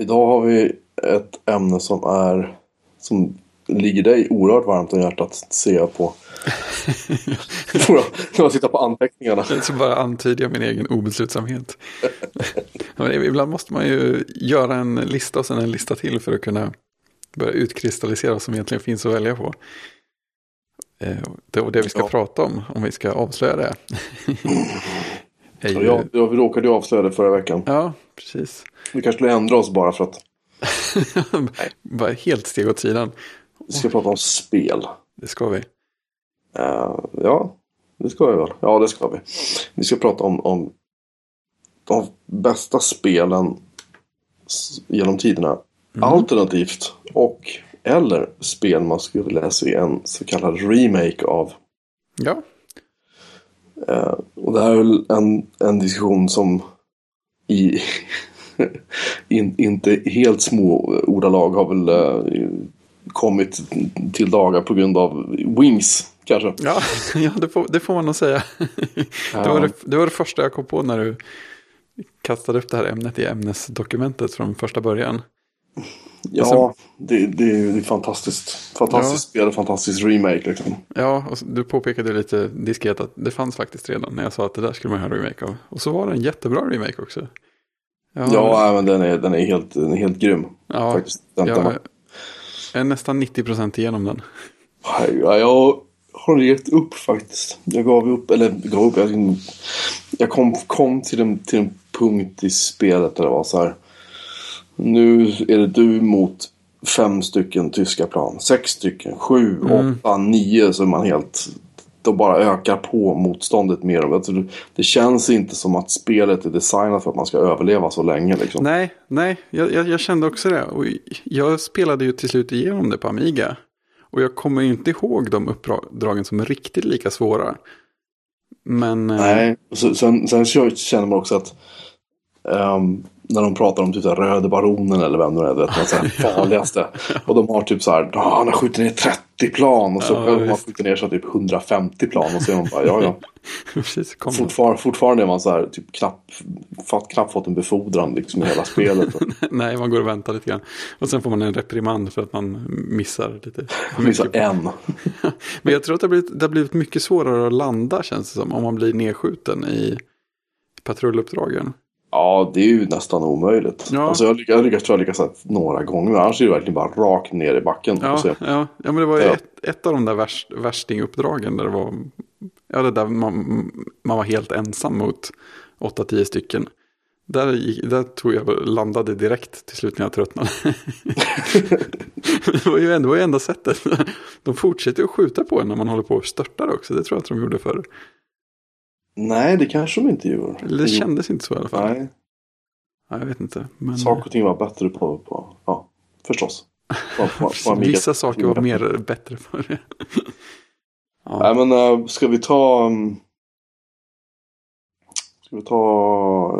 Idag har vi ett ämne som är som ligger dig oerhört varmt om hjärtat ser jag på. När man tittar på anteckningarna. Så bara antyder jag min egen obeslutsamhet. Ibland måste man ju göra en lista och sen en lista till för att kunna börja utkristallisera vad som egentligen finns att välja på. Eh, och det vi ska ja. prata om, om vi ska avslöja det. ja, jag, vi råkade ju avslöja det förra veckan. Ja, precis. Vi kanske skulle ändra oss bara för att... bara helt steg åt sidan. Vi ska prata om spel. Det ska vi. Uh, ja, det ska vi väl. Ja, det ska vi. Vi ska prata om, om de bästa spelen genom tiderna. Mm. Alternativt och eller spel man skulle vilja se en så kallad remake av. Ja. Uh, och det här är väl en, en diskussion som i in, inte helt små ordalag har väl uh, kommit till dagar på grund av Wings kanske. Ja, ja det, får, det får man nog säga. Det, var det, det var det första jag kom på när du kastade upp det här ämnet i ämnesdokumentet från första början. Ja, sen, det, det, är fantastiskt. Fantastiskt ja. spel, fantastisk remake liksom. Ja, och du påpekade lite diskret att det fanns faktiskt redan när jag sa att det där skulle man ha en remake av. Och så var det en jättebra remake också. Ja, ja men den är, den är, helt, den är helt grym. Ja, faktiskt. Den, jag, jag är nästan 90% igenom den. Ja, jag har gett upp faktiskt. Jag gav upp, eller gav upp. Jag, jag kom, kom till, en, till en punkt i spelet där det var så här. Nu är det du mot fem stycken tyska plan. Sex stycken, sju, mm. åtta, nio. Så man helt... Då bara ökar på motståndet mer. Alltså, det känns inte som att spelet är designat för att man ska överleva så länge. Liksom. Nej, nej. Jag, jag, jag kände också det. Och jag spelade ju till slut igenom det på Amiga. Och jag kommer inte ihåg de uppdragen som är riktigt lika svåra. Men... Eh, Nej, sen, sen känner man också att um, när de pratar om typ så Röde Baronen eller vem det är, vet, farligaste. och de har typ så här, ah, han har skjutit ner 30 plan och så ja, har man skjutit ner så typ 150 plan och så är man bara, ja ja. Precis, Fortfar fortfarande är man så här, typ knappt, knappt fått en befordran liksom i hela spelet. Nej, man går och väntar lite grann. Och sen får man en reprimand för att man missar lite. missar en. Men jag tror att det har, blivit, det har blivit mycket svårare att landa känns det som. Om man blir nedskjuten i patrulluppdragen. Ja, det är ju nästan omöjligt. Ja. Alltså jag, lyckas, jag lyckas, tror jag lyckas några gånger. Annars är det verkligen bara rakt ner i backen. Ja, ja. ja men det var ju ett, ett, av de där värst, värstinguppdragen. Där det var, ja, det där man, man var helt ensam mot 8-10 stycken. Där, där tror jag landade direkt till slut när jag tröttnade. det var ju ändå enda sättet. De fortsätter att skjuta på en när man håller på och störtar också. Det tror jag att de gjorde förr. Nej, det kanske de inte gjorde. Eller det kändes inte så i alla fall. Nej. Ja, jag vet inte. Men... Saker och ting var bättre på, på ja, förstås. På, på, på Vissa saker var mer bättre för det. ja. Nej, men uh, ska vi ta... Um... Ska vi ta...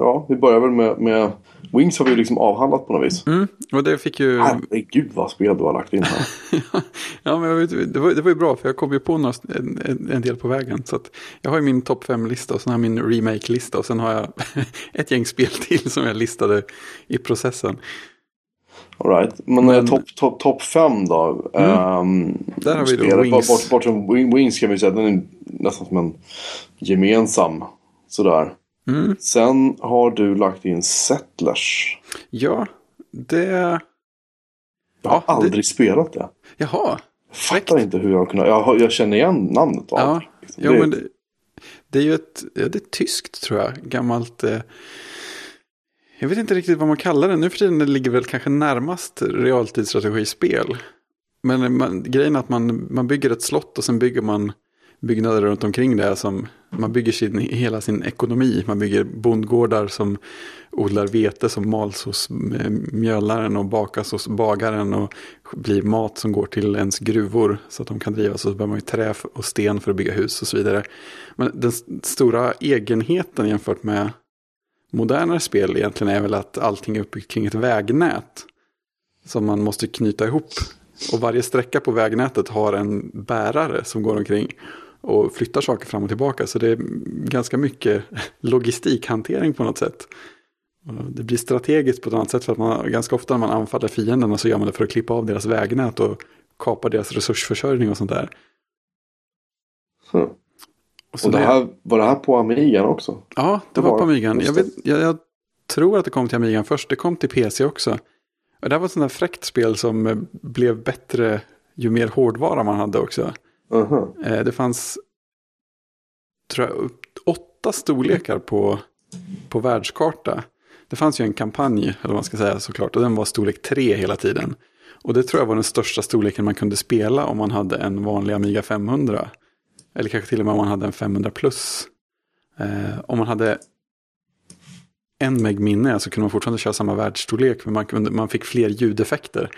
Ja, vi börjar väl med, med Wings har vi ju liksom avhandlat på något vis. Mm, och det fick ju... Herregud vad spel du har lagt in här. ja, men vet, det, var, det var ju bra för jag kom ju på några, en, en del på vägen. Så jag har ju min topp fem-lista och sen har jag min remake-lista och sen har jag ett gäng spel till som jag listade i processen. Alright, men, men topp top, top fem då? Mm. Um, Där har vi då Wings. Bort, bort från Wings kan vi säga den är nästan som en gemensam sådär. Mm. Sen har du lagt in Settlers. Ja, det... Jag har ja, aldrig det... spelat det. Jaha. Jag fattar inte hur jag kunnat... Jag, jag känner igen namnet. Och ja, allt, liksom. ja det... men det, det, är ju ett... Ja, det är tyskt tror jag. Gammalt... Eh... Jag vet inte riktigt vad man kallar det. Nu för tiden det ligger väl kanske närmast realtidsstrategispel. Men man, grejen är att man, man bygger ett slott och sen bygger man byggnader runt omkring det. Som, man bygger sin, hela sin ekonomi. Man bygger bondgårdar som odlar vete som mals hos eh, mjölaren och bakas hos bagaren. Och blir mat som går till ens gruvor så att de kan drivas. Och så behöver man ju trä och sten för att bygga hus och så vidare. Men den stora egenheten jämfört med modernare spel egentligen är väl att allting är uppbyggt kring ett vägnät. Som man måste knyta ihop. Och varje sträcka på vägnätet har en bärare som går omkring och flyttar saker fram och tillbaka. Så det är ganska mycket logistikhantering på något sätt. Det blir strategiskt på ett annat sätt för att man ganska ofta när man anfaller fienderna så gör man det för att klippa av deras vägnät och kapa deras resursförsörjning och sånt där. Hmm. Och, Och det här, var det här på Amigan också? Ja, det det var var på. Amigan. Jag, vet, jag, jag tror att det kom till Amigan först. Det kom till PC också. Och det här var ett sånt där fräckt spel som blev bättre ju mer hårdvara man hade också. Uh-huh. Det fanns tror jag, åtta storlekar på, på världskarta. Det fanns ju en kampanj, eller vad man ska säga såklart, och den var storlek 3 hela tiden. Och det tror jag var den största storleken man kunde spela om man hade en vanlig Amiga 500. Eller kanske till och med om man hade en 500 plus. Eh, om man hade en meg minne så kunde man fortfarande köra samma världsstorlek, men man, kunde, man fick fler ljudeffekter.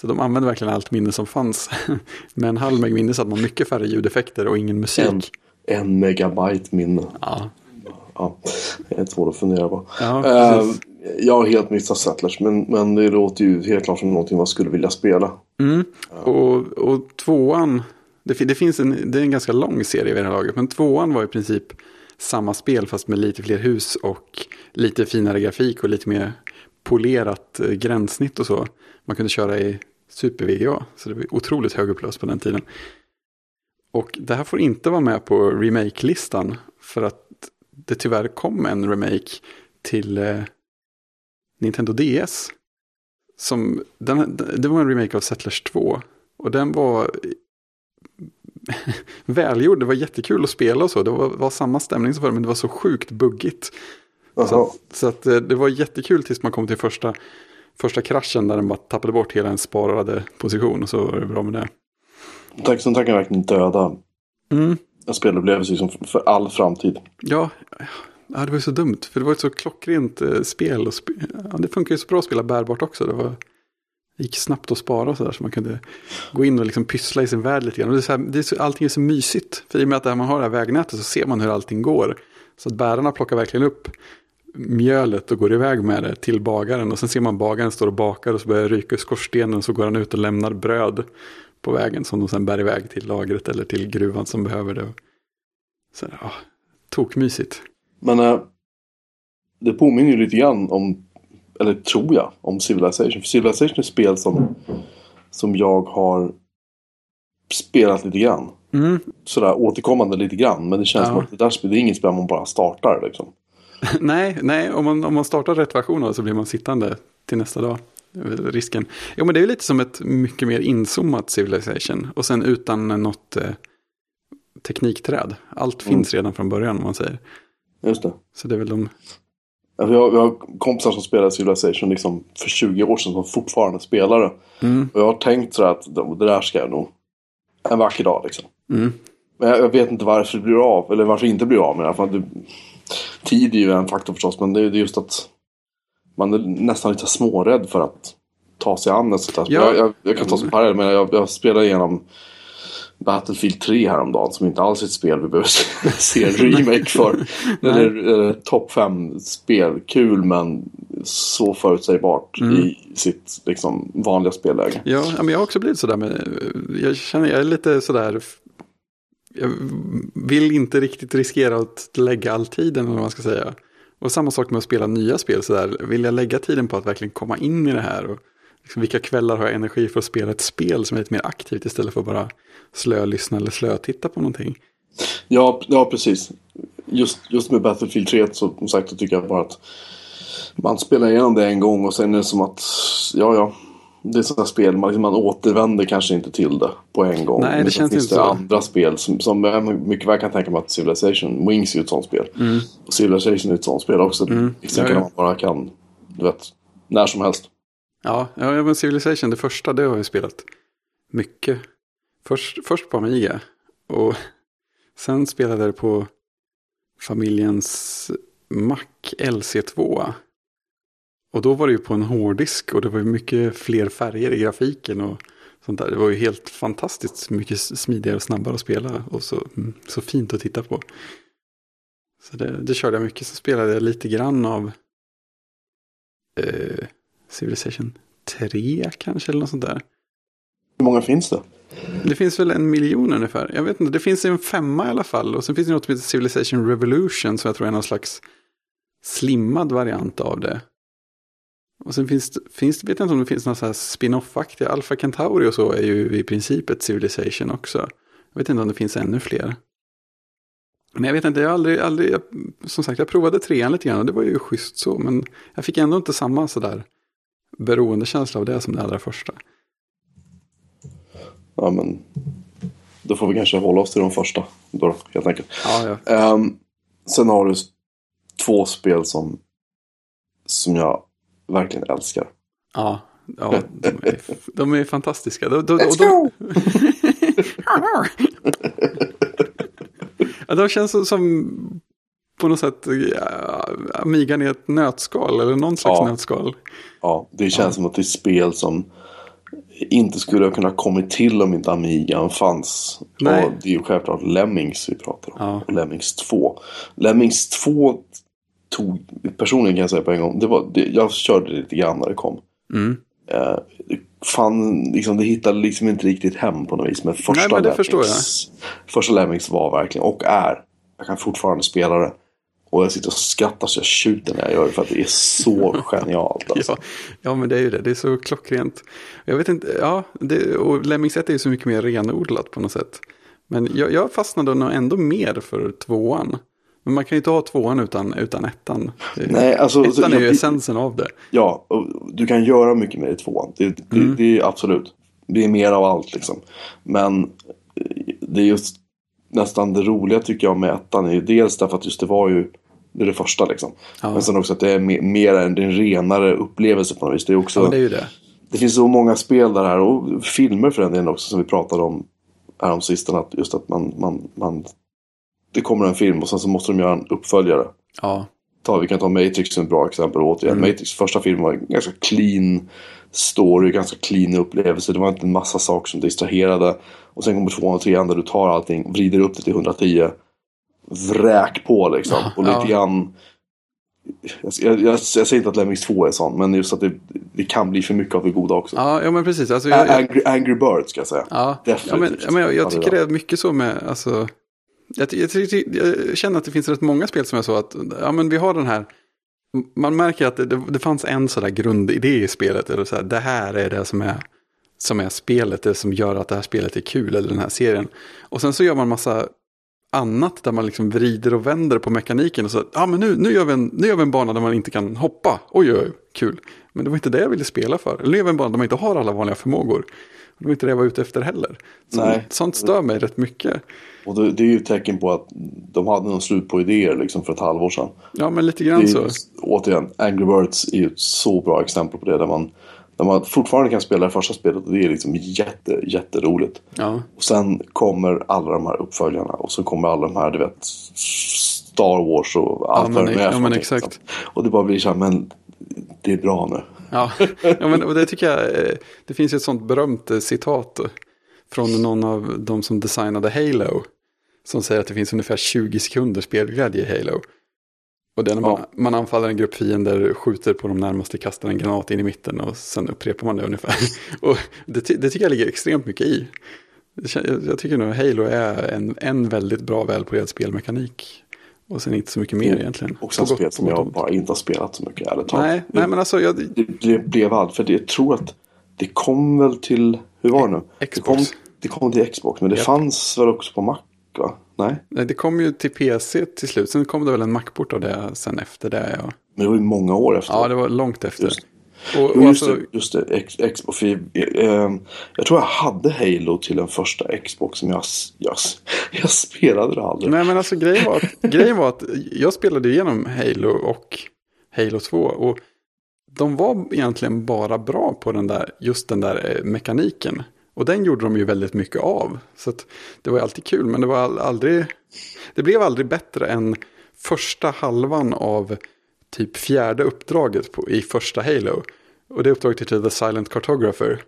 Så de använde verkligen allt minne som fanns. Med en halv meg minne så hade man mycket färre ljudeffekter och ingen musik. En, en megabyte minne. Ja, Ja, det är svårt att fundera på. ja precis. jag har helt missat Settlers, men, men det låter ju helt klart som någonting man skulle vilja spela. Mm. Och, och tvåan, det, det finns en, det är en ganska lång serie vid det här laget, men tvåan var i princip samma spel fast med lite fler hus och lite finare grafik och lite mer polerat eh, gränssnitt och så. Man kunde köra i super-VGA, så det var otroligt högupplöst på den tiden. Och det här får inte vara med på remake-listan för att det tyvärr kom en remake till eh, Nintendo DS. Som, den, det var en remake av Settlers 2. Och den var välgjord. Det var jättekul att spela och så. Det var, var samma stämning som förr, men det var så sjukt buggigt. Så, så att eh, det var jättekul tills man kom till första, första kraschen där den bara tappade bort hela en sparade position. Och så var det bra med det. Sen tackar verkligen döda Mm. en spelupplevelse liksom för all framtid. Ja, ja, det var ju så dumt. För det var ett så klockrent eh, spel. Och sp ja, det funkar ju så bra att spela bärbart också. Det, var, det gick snabbt att spara och sådär. Så man kunde gå in och liksom pyssla i sin värld lite grann. Och det är så här, det är så, allting är så mysigt. För i och med att där man har det här vägnätet så ser man hur allting går. Så att bärarna plockar verkligen upp mjölet och går iväg med det till bagaren. Och sen ser man bagaren står och bakar och så börjar det ryka i skorstenen. Och så går han ut och lämnar bröd på vägen som de sen bär iväg till lagret eller till gruvan som behöver det. Så, ja, tokmysigt. Men eh, det påminner ju lite grann om, eller tror jag, om Civilization. För Civilization är ett spel som, som jag har spelat lite grann. Mm. Sådär återkommande lite grann. Men det känns Ja. som att det där spelet, det är inget spel man bara startar liksom. nej, nej om, man, om man startar rätt version av det så blir man sittande till nästa dag. Väl risken. Jo, men det är ju lite som ett mycket mer inzoomat Civilization. Och sen utan något eh, teknikträd. Allt Mm. finns redan från början om man säger. Just det. Så det är väl de... Ja, Vi har, vi har kompisar som spelade Civilization liksom för 20 år sedan som fortfarande spelar det. Mm, Och jag har tänkt så att det där ska jag nog en vacker dag liksom. mm, Men jag, jag vet inte varför det blir av, eller varför det inte blir av med det. För att det, tid är ju en faktor förstås, men det, är- just att man är nästan lite smårädd för att ta sig an ett sånt här spel. Ja. Jag, jag, jag kan ta som parallell, men jag, jag spelade igenom Battlefield 3 häromdagen som inte alls är ett spel vi behöver se- en remake för. eller eller topp 5 spel, kul men så förutsägbart Mm. i sitt liksom, vanliga spelläge. Ja, men jag har också blivit sådär med... Jag känner, jag är lite sådär... Jag vill inte riktigt riskera att lägga all tiden, eller vad man ska säga. Och samma sak med att spela nya spel sådär. Vill jag lägga tiden på att verkligen komma in i det här? Och liksom, vilka kvällar har jag energi för att spela ett spel som är lite mer aktivt istället för att bara slölyssna eller slötitta på någonting? Ja, ja precis. Just, just med Battlefield 3 så som sagt så tycker jag bara att man spelar igenom det en gång och sen är det som att ja, ja. Det är sådana spel, man, liksom, man återvänder kanske inte till det på en gång. Nej, det Men känns finns inte det så. andra spel som, som mycket väl kan tänka mig att Civilization, Wings är ju ett sånt spel. Och Civilization är ett sånt spel också. Mm. Vissa Ja, kan man bara kan, du vet, när som helst. Ja, ja men Civilization, det första, det har jag spelat mycket. Först, först på Amiga. Och sen spelade jag det på familjens Mac LC2. Och då var det ju på en hårddisk och det var ju mycket fler färger i grafiken och sånt där. Det var ju helt fantastiskt mycket smidigare och snabbare att spela och så, mm, så fint att titta på. Så det, det körde jag mycket. Så spelade jag lite grann av eh, Civilization 3 kanske eller något sånt där. Hur många finns det? Det finns väl en miljon ungefär. Jag vet inte, det finns en femma i alla fall. Och sen finns det något som heter Civilization Revolution som jag tror är någon slags slimmad variant av det. Och sen finns det, finns, vet jag inte om det finns några spin-off-aktiga. Alpha Centauri och så är ju i princip ett Civilization också. Jag vet inte om det finns ännu fler. Men jag vet inte, jag har aldrig, aldrig jag, som sagt jag provade trean lite grann och det var ju schysst så. Men jag fick ändå inte samma sådär beroendekänsla av det som det allra första. Ja, men då får vi kanske hålla oss till de första. Då, helt enkelt. Ja, ja. Um, sen har du två spel som, som jag verkligen älskar. Ja, ja de, är, de är fantastiska. De, de, Let's de, go! ja, de känns som, som på något sätt ja, Amigan i ett nötskal eller någon slags Ja. nötskal. Ja, det känns som att det är spel som inte skulle ha kunnat kommit till om inte Amigan fanns. Nej. Och det är ju självklart Lemmings vi pratar om. Ja. Och Lemmings 2. Lemmings 2 tog, personligen kan jag säga på en gång, det var, det, jag körde det lite grann när det kom. Mm. Det fann, liksom, det hittade liksom inte riktigt hem på något vis. Men första, Nej, men Lemmings, första Lemmings var verkligen, och är, jag kan fortfarande spela det. Och jag sitter och skrattar så jag tjuter när jag gör det för att det är så genialt. Alltså. Ja, ja, men det är ju det. Det är så klockrent. Jag vet inte, ja, det, och Lemmings 1 är ju så mycket mer renodlat på något sätt. Men jag, jag fastnade nog ändå mer för tvåan. Men man kan ju inte ha tvåan utan, utan ettan. Nej, alltså, ettan är ju essensen av det. Ja, du kan göra mycket mer i tvåan. Det, det, Mm. det är absolut. Det är mer av allt liksom. Men eh, det är just nästan det roliga tycker jag med ettan. Är ju dels därför att just det var ju det, är det första liksom. Ja. Men sen också att det är mer, en, en renare upplevelse på något vis. Det är också... Ja, det är det. Det finns så många spel där här och filmer för den delen också som vi pratade om härom sistone. Att just att man, man, man... Det kommer en film och sen så måste de göra en uppföljare. Ja, Ta, vi kan ta Matrix som ett bra exempel återigen. Mm. Matrix första film var en ganska clean story, ganska clean upplevelse. Det var inte en massa saker som distraherade. Och sen kommer tvåan och trean där du tar allting, vrider upp det till 110. Vräk på liksom. Och lite Ja. grann... Jag, jag, jag, säger inte att Lemmings 2 är sån, men just att det, det kan bli för mycket av det goda också. ja, ja men precis. Alltså, jag, Angry, Angry Birds ska jag säga. Ja, ja men, Definitivt. ja, men jag, Ja, jag tycker det är mycket så med, alltså, jag, jag, jag känner att det finns rätt många spel som är så att, ja men vi har den här, man märker att det, det, det fanns en sån där grundidé i spelet, eller så här, det här är det som är, som är spelet, det som gör att det här spelet är kul, eller den här serien. Och sen så gör man massa annat där man liksom vrider och vänder på mekaniken och så, ja men nu, nu, gör vi en, nu gör vi en bana där man inte kan hoppa, oj oj, kul. Men det var inte det jag ville spela för, eller nu gör vi en bana där man inte har alla vanliga förmågor. Det var inte det jag var ute efter heller. Så, Nej. Sånt stör mig rätt mycket. Och det, det är ju ett tecken på att de hade någon slut på idéer liksom för ett halvår sedan. Ja, men lite grann är, så. ju- återigen, Angry Birds är ju ett så bra exempel på det. Där man, där man fortfarande kan spela det första spelet och det är liksom jätte, jätteroligt. Ja, Och sen kommer alla de här uppföljarna och så kommer alla de här, du vet, Star Wars och allt men- vad det är ja, men exakt. Och det bara blir så här, men det är bra nu. Ja. ja men, och det tycker jag, eh, det finns ju ett sånt berömt eh, citat från någon av de som designade Halo. Som säger att det finns ungefär 20 sekunder spelglädje i Halo. Och det är när man, Ja. man anfaller en grupp fiender, skjuter på de närmaste, kastar en granat in i mitten och sen upprepar man det ungefär. Och det, det tycker jag ligger extremt mycket i. Jag tycker nog Halo är en, en väldigt bra välpolerad spelmekanik. Och sen inte så mycket mer egentligen. Och sen spel som jag bara inte har spelat så mycket ärligt. Nej, Det- nej, men alltså jag, Det blev, blev allt. För det, jag tror att det kom väl till, hur var det nu? Det Xbox. kom, det kom till Xbox, men det Japp. fanns väl också på Mac va? Nej? nej, det kom ju till PC till slut. Sen kom det väl en Macport av det sen efter det. Ja, Men det var ju många år efter. ja det var långt efter. Just Och, och just, alltså, det, just det, Xbox. Eh, jag tror jag hade Halo till den första Xbox som jag, jag, jag spelade det aldrig. nej men alltså grejen var, att, grejen var att jag spelade igenom Halo och Halo 2. Och de var egentligen bara bra på den där, just den där eh, mekaniken. Och den gjorde de ju väldigt mycket av. Så det var ju alltid kul, men det var aldrig... Det blev aldrig bättre än första halvan av typ fjärde uppdraget på, i första Halo. Och det uppdraget heter The Silent Cartographer.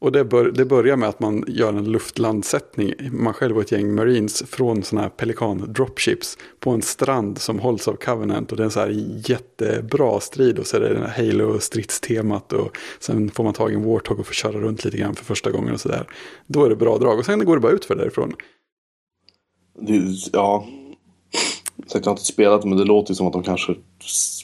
Och det, bör, det börjar med att man gör en luftlandsättning, man själv och ett gäng marines, från sådana här pelikan dropships på en strand som hålls av Covenant. Och det är en så här jättebra strid och så är det den här Halo-stridstemat och sen får man tag i en Warthog och får köra runt lite grann för första gången och sådär. Då är det bra drag och sen går det bara ut för därifrån. Ja, Sagt, jag har inte spelat men det låter som att de kanske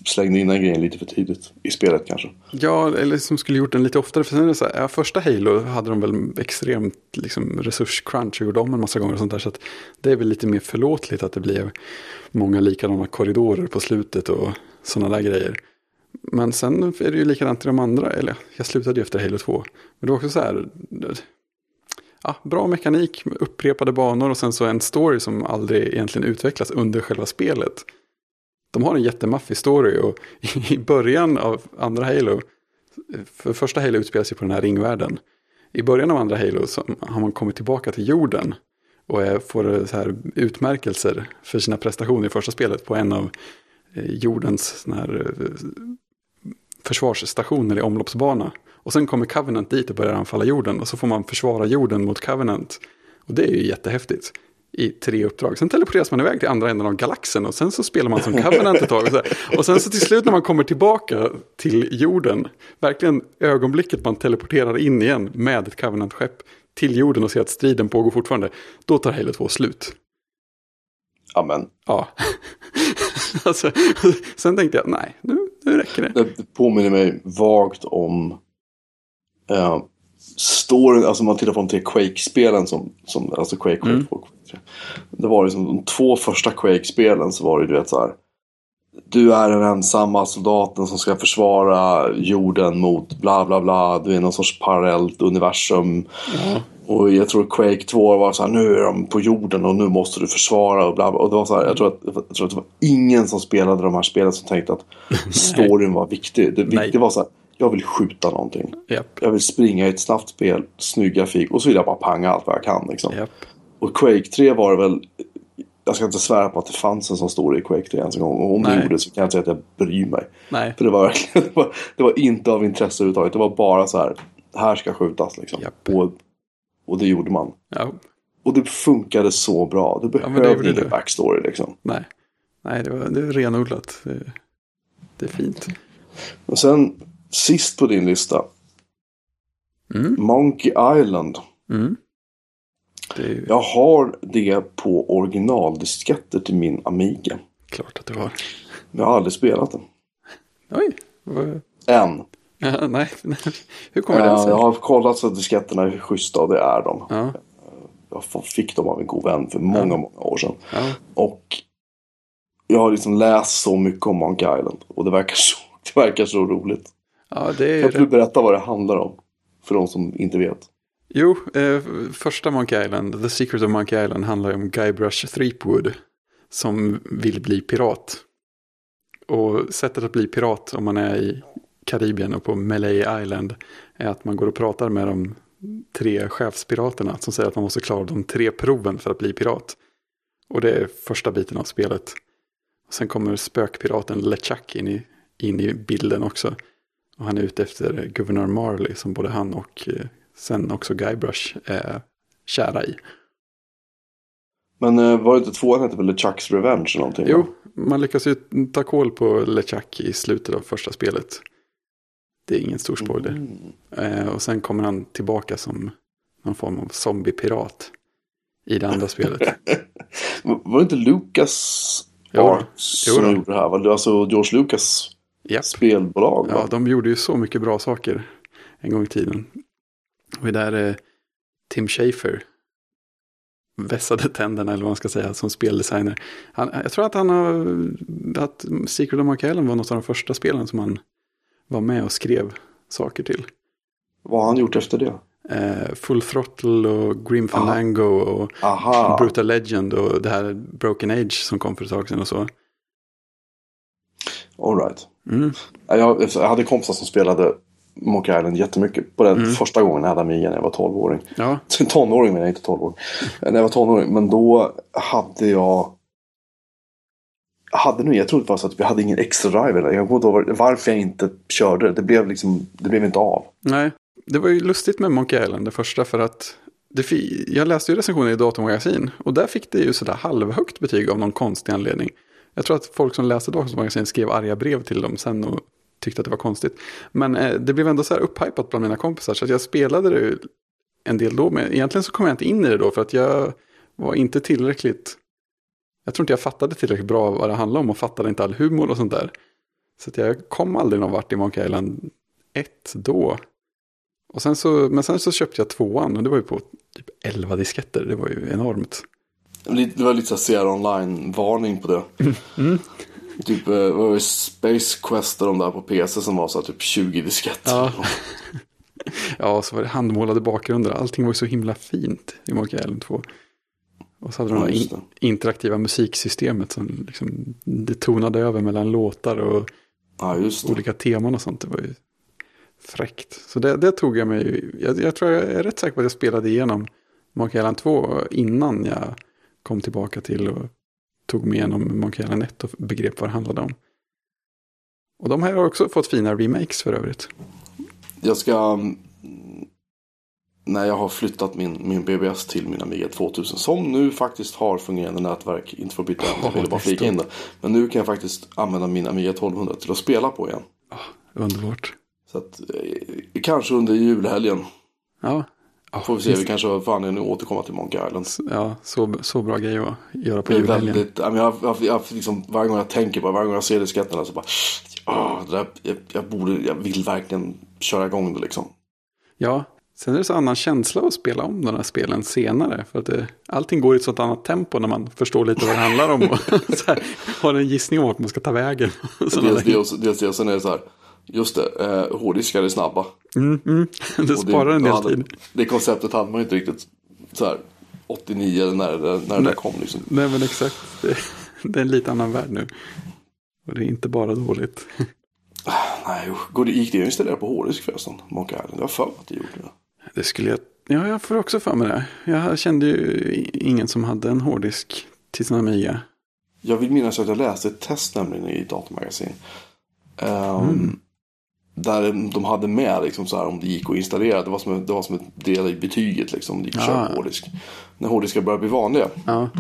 slängde in den grejen lite för tidigt i spelet kanske. Ja, eller som skulle gjort den lite oftare. För sen är det så här, ja, första Halo hade de väl extremt liksom, resurscrunch och gjorde om en massa gånger och sånt där. Så att det är väl lite mer förlåtligt att det blev många likadana korridorer på slutet och sådana där grejer. Men sen är det ju likadant i de andra, eller jag slutade ju efter Halo 2. Men det var också så här, ja, bra mekanik, upprepade banor och sen så en story som aldrig egentligen utvecklas under själva spelet. De har en jättemaffig story och i början av andra Halo, för första Halo utspelar sig på den här ringvärlden. I början av andra Halo så har man kommit tillbaka till jorden och får så här utmärkelser för sina prestationer i första spelet på en av eh, jordens här eh, försvarsstationer i omloppsbana. Och sen kommer Covenant dit och börjar anfalla jorden och så får man försvara jorden mot Covenant. Och det är ju jättehäftigt i tre uppdrag. Sen teleporteras man iväg till andra änden av galaxen och sen så spelar man som Covenant ett tag. Och, och sen så till slut när man kommer tillbaka till jorden, verkligen ögonblicket man teleporterar in igen med ett Covenant-skepp till jorden och ser att striden pågår fortfarande, då tar Halo 2 slut. Amen. Ja. alltså, sen tänkte jag, nej, nu, nu räcker det. Det påminner mig vagt om uh, storyn, alltså man tittar på de tre Quake-spelen som, som, alltså Quake, Quake, mm. Quake, Det var liksom de två första Quake-spelen så var det du vet så här. Du är den ensamma soldaten som ska försvara jorden mot bla bla bla. Du är någon sorts parallellt universum. Mm. Och jag tror Quake 2 var så här, nu är de på jorden och nu måste du försvara och bla bla. Och det var så här, jag tror, att, jag tror att det var ingen som spelade de här spelen som tänkte att storyn var viktig. Det viktiga var så här, jag vill skjuta någonting. Yep. Jag vill springa i ett snabbt spel, snygga fik och så vill jag bara panga allt vad jag kan. Liksom. Yep. Och Quake 3 var det väl, jag ska inte svära på att det fanns en sån stor i Quake 3 ens en gång. Och om Nej. det gjorde så kan jag inte säga att jag bryr mig. Nej. För det var verkligen, det var, det var inte av intresse överhuvudtaget. Det var bara så här, här ska skjutas liksom. Yep. Och, och det gjorde man. Och det funkade så bra. Du behövde ja, ingen backstory liksom. Nej, Nej det, var, det är renodlat. Det, det är fint. Och sen sist på din lista. Mm. Monkey Island. Mm. Ju... Jag har det på originaldisketter till min Amiga. Klart att du har. Jag har aldrig spelat den. Oj. Än. Ja, nej, hur kommer det sig? Jag har kollat så att disketterna är schyssta och det är de. Ja. Jag fick dem av en god vän för många, ja. många år sedan. Ja. Och jag har liksom läst så mycket om Monkey Island. Och det verkar så, det verkar så roligt. Ja, det kan du berätta vad det handlar om? För de som inte vet. Jo, eh, första Monkey Island, The Secret of Monkey Island, handlar om Guybrush Threepwood. Som vill bli pirat. Och sättet att bli pirat om man är i Karibien och på Malay Island är att man går och pratar med de tre chefspiraterna som säger att man måste klara de tre proven för att bli pirat. Och det är första biten av spelet. Sen kommer spökpiraten LeChuck in i, in i bilden också. Och han är ute efter guvernör Marley som både han och eh, sen också Guybrush är kära i. Men eh, var det inte tvåan hette väl LeChucks Revenge eller någonting? Jo, man lyckas ju ta koll på LeChuck i slutet av första spelet. Det är ingen stor spoiler. Mm. Eh, och sen kommer han tillbaka som någon form av zombiepirat i det andra spelet. var det inte Lucas Arts som gjorde det här? Var det alltså George Lucas Yep. spelbolag? Ja, de gjorde ju så mycket bra saker en gång i tiden. Och där är Tim Schafer vässade tänderna eller vad man ska säga som speldesigner. Han, jag tror att han har, att Secret of Monkey Island var något av de första spelen som han var med och skrev saker till. Vad har han gjort efter det? Eh, Full Throttle och Grim Fandango och Aha. Brutal Legend och det här Broken Age som kom för ett tag sedan och så. All right. Mm. Jag, jag hade kompisar som spelade Monkey Island jättemycket. På den Mm. första gången jag hade Amiga när jag var 12-åring. Ja, Tonåring menar jag, inte 12-åring. När jag var tonåring. Men då hade jag... hade nog, jag tror det var så att vi hade ingen extra driver. Jag kommer inte ihåg varför jag inte körde. Det blev liksom, det blev inte av. nej. Det var ju lustigt med Monkey Island det första för att det jag läste ju recensioner i datormagasin och där fick det ju sådär halvhögt betyg av någon konstig anledning. Jag tror att folk som läste Dagens Magasin skrev arga brev till dem sen och tyckte att det var konstigt. Men eh, det blev ändå så här upphypat bland mina kompisar så att jag spelade det en del då. Men egentligen så kom jag inte in i det då för att jag var inte tillräckligt Jag tror inte jag fattade tillräckligt bra vad det handlade om och fattade inte all humor och sånt där. Så att jag kom aldrig någon vart i Monkey Island 1 då. Och sen så, men sen så köpte jag tvåan och det var ju på typ 11 disketter. Det var ju enormt. Det var lite så Sierra Online-varning på det. Mm. Typ eh, var det Space Quest och de där på PC som var så här, typ 20 disketter. Ja. ja, så var det handmålade bakgrunder. Allting var ju så himla fint i Monkey Island 2. Och så hade de Ja, det in, interaktiva musiksystemet som liksom, det tonade över mellan låtar och Ja, olika teman och sånt. Det var ju fräckt. Så det, det tog jag mig, jag, jag tror jag är rätt säker på att jag spelade igenom Monkey Island 2 innan jag kom tillbaka till och tog mig igenom Monkey Island 1 och begrep vad det handlade om. Och de här har också fått fina remakes för övrigt. Jag ska... mm, När jag har flyttat min, min BBS till min Amiga 2000 som nu faktiskt har fungerande nätverk. Inte för att byta jag ville bara flika in det. Men nu kan jag faktiskt använda min Amiga 1200 till att spela på igen. Underbart. Så att eh, kanske under julhelgen ja, får vi se. Vi kanske anledning att återkomma till Monkey Island. ja så, så bra grej att göra på Det är julhelgen. väldigt, jag, jag, jag, liksom, varje gång jag tänker på det, varje gång jag ser disketterna så bara, det där, jag, jag borde, jag vill verkligen köra igång det liksom. Ja, sen är det så annan känsla att spela om de här spelen senare. För att det, allting går i ett sånt annat tempo när man förstår lite vad det handlar om. Och så här, har en gissning om vart man ska ta vägen. Det, och- dels det, och sen är det så här, just det, eh, hårddiskar är snabba. Mm, mm. Det sparar en del tid. Det konceptet hade man ju inte riktigt så här 89 eller när, det- när det där kom liksom. Nej men exakt. Det, det är en lite annan värld nu. Och det är inte bara dåligt. Nej, usch. Går det, gick det att installera på hårddisk förresten? Monkey Island? Jag har för mig att det gjorde det. Det skulle jag... Ja, jag får också för mig det. Jag kände ju ingen som hade en hårddisk till sin Amiga. Jag vill minnas att jag läste ett test nämligen i datamagasin. Ehm, Mm. Där de hade med liksom så här om det gick att installera. Det var som, det var som ett del i betyget liksom. Det gick att köra Ah. på hårddisk. När hårddiskar börjar bli vanliga. Ja,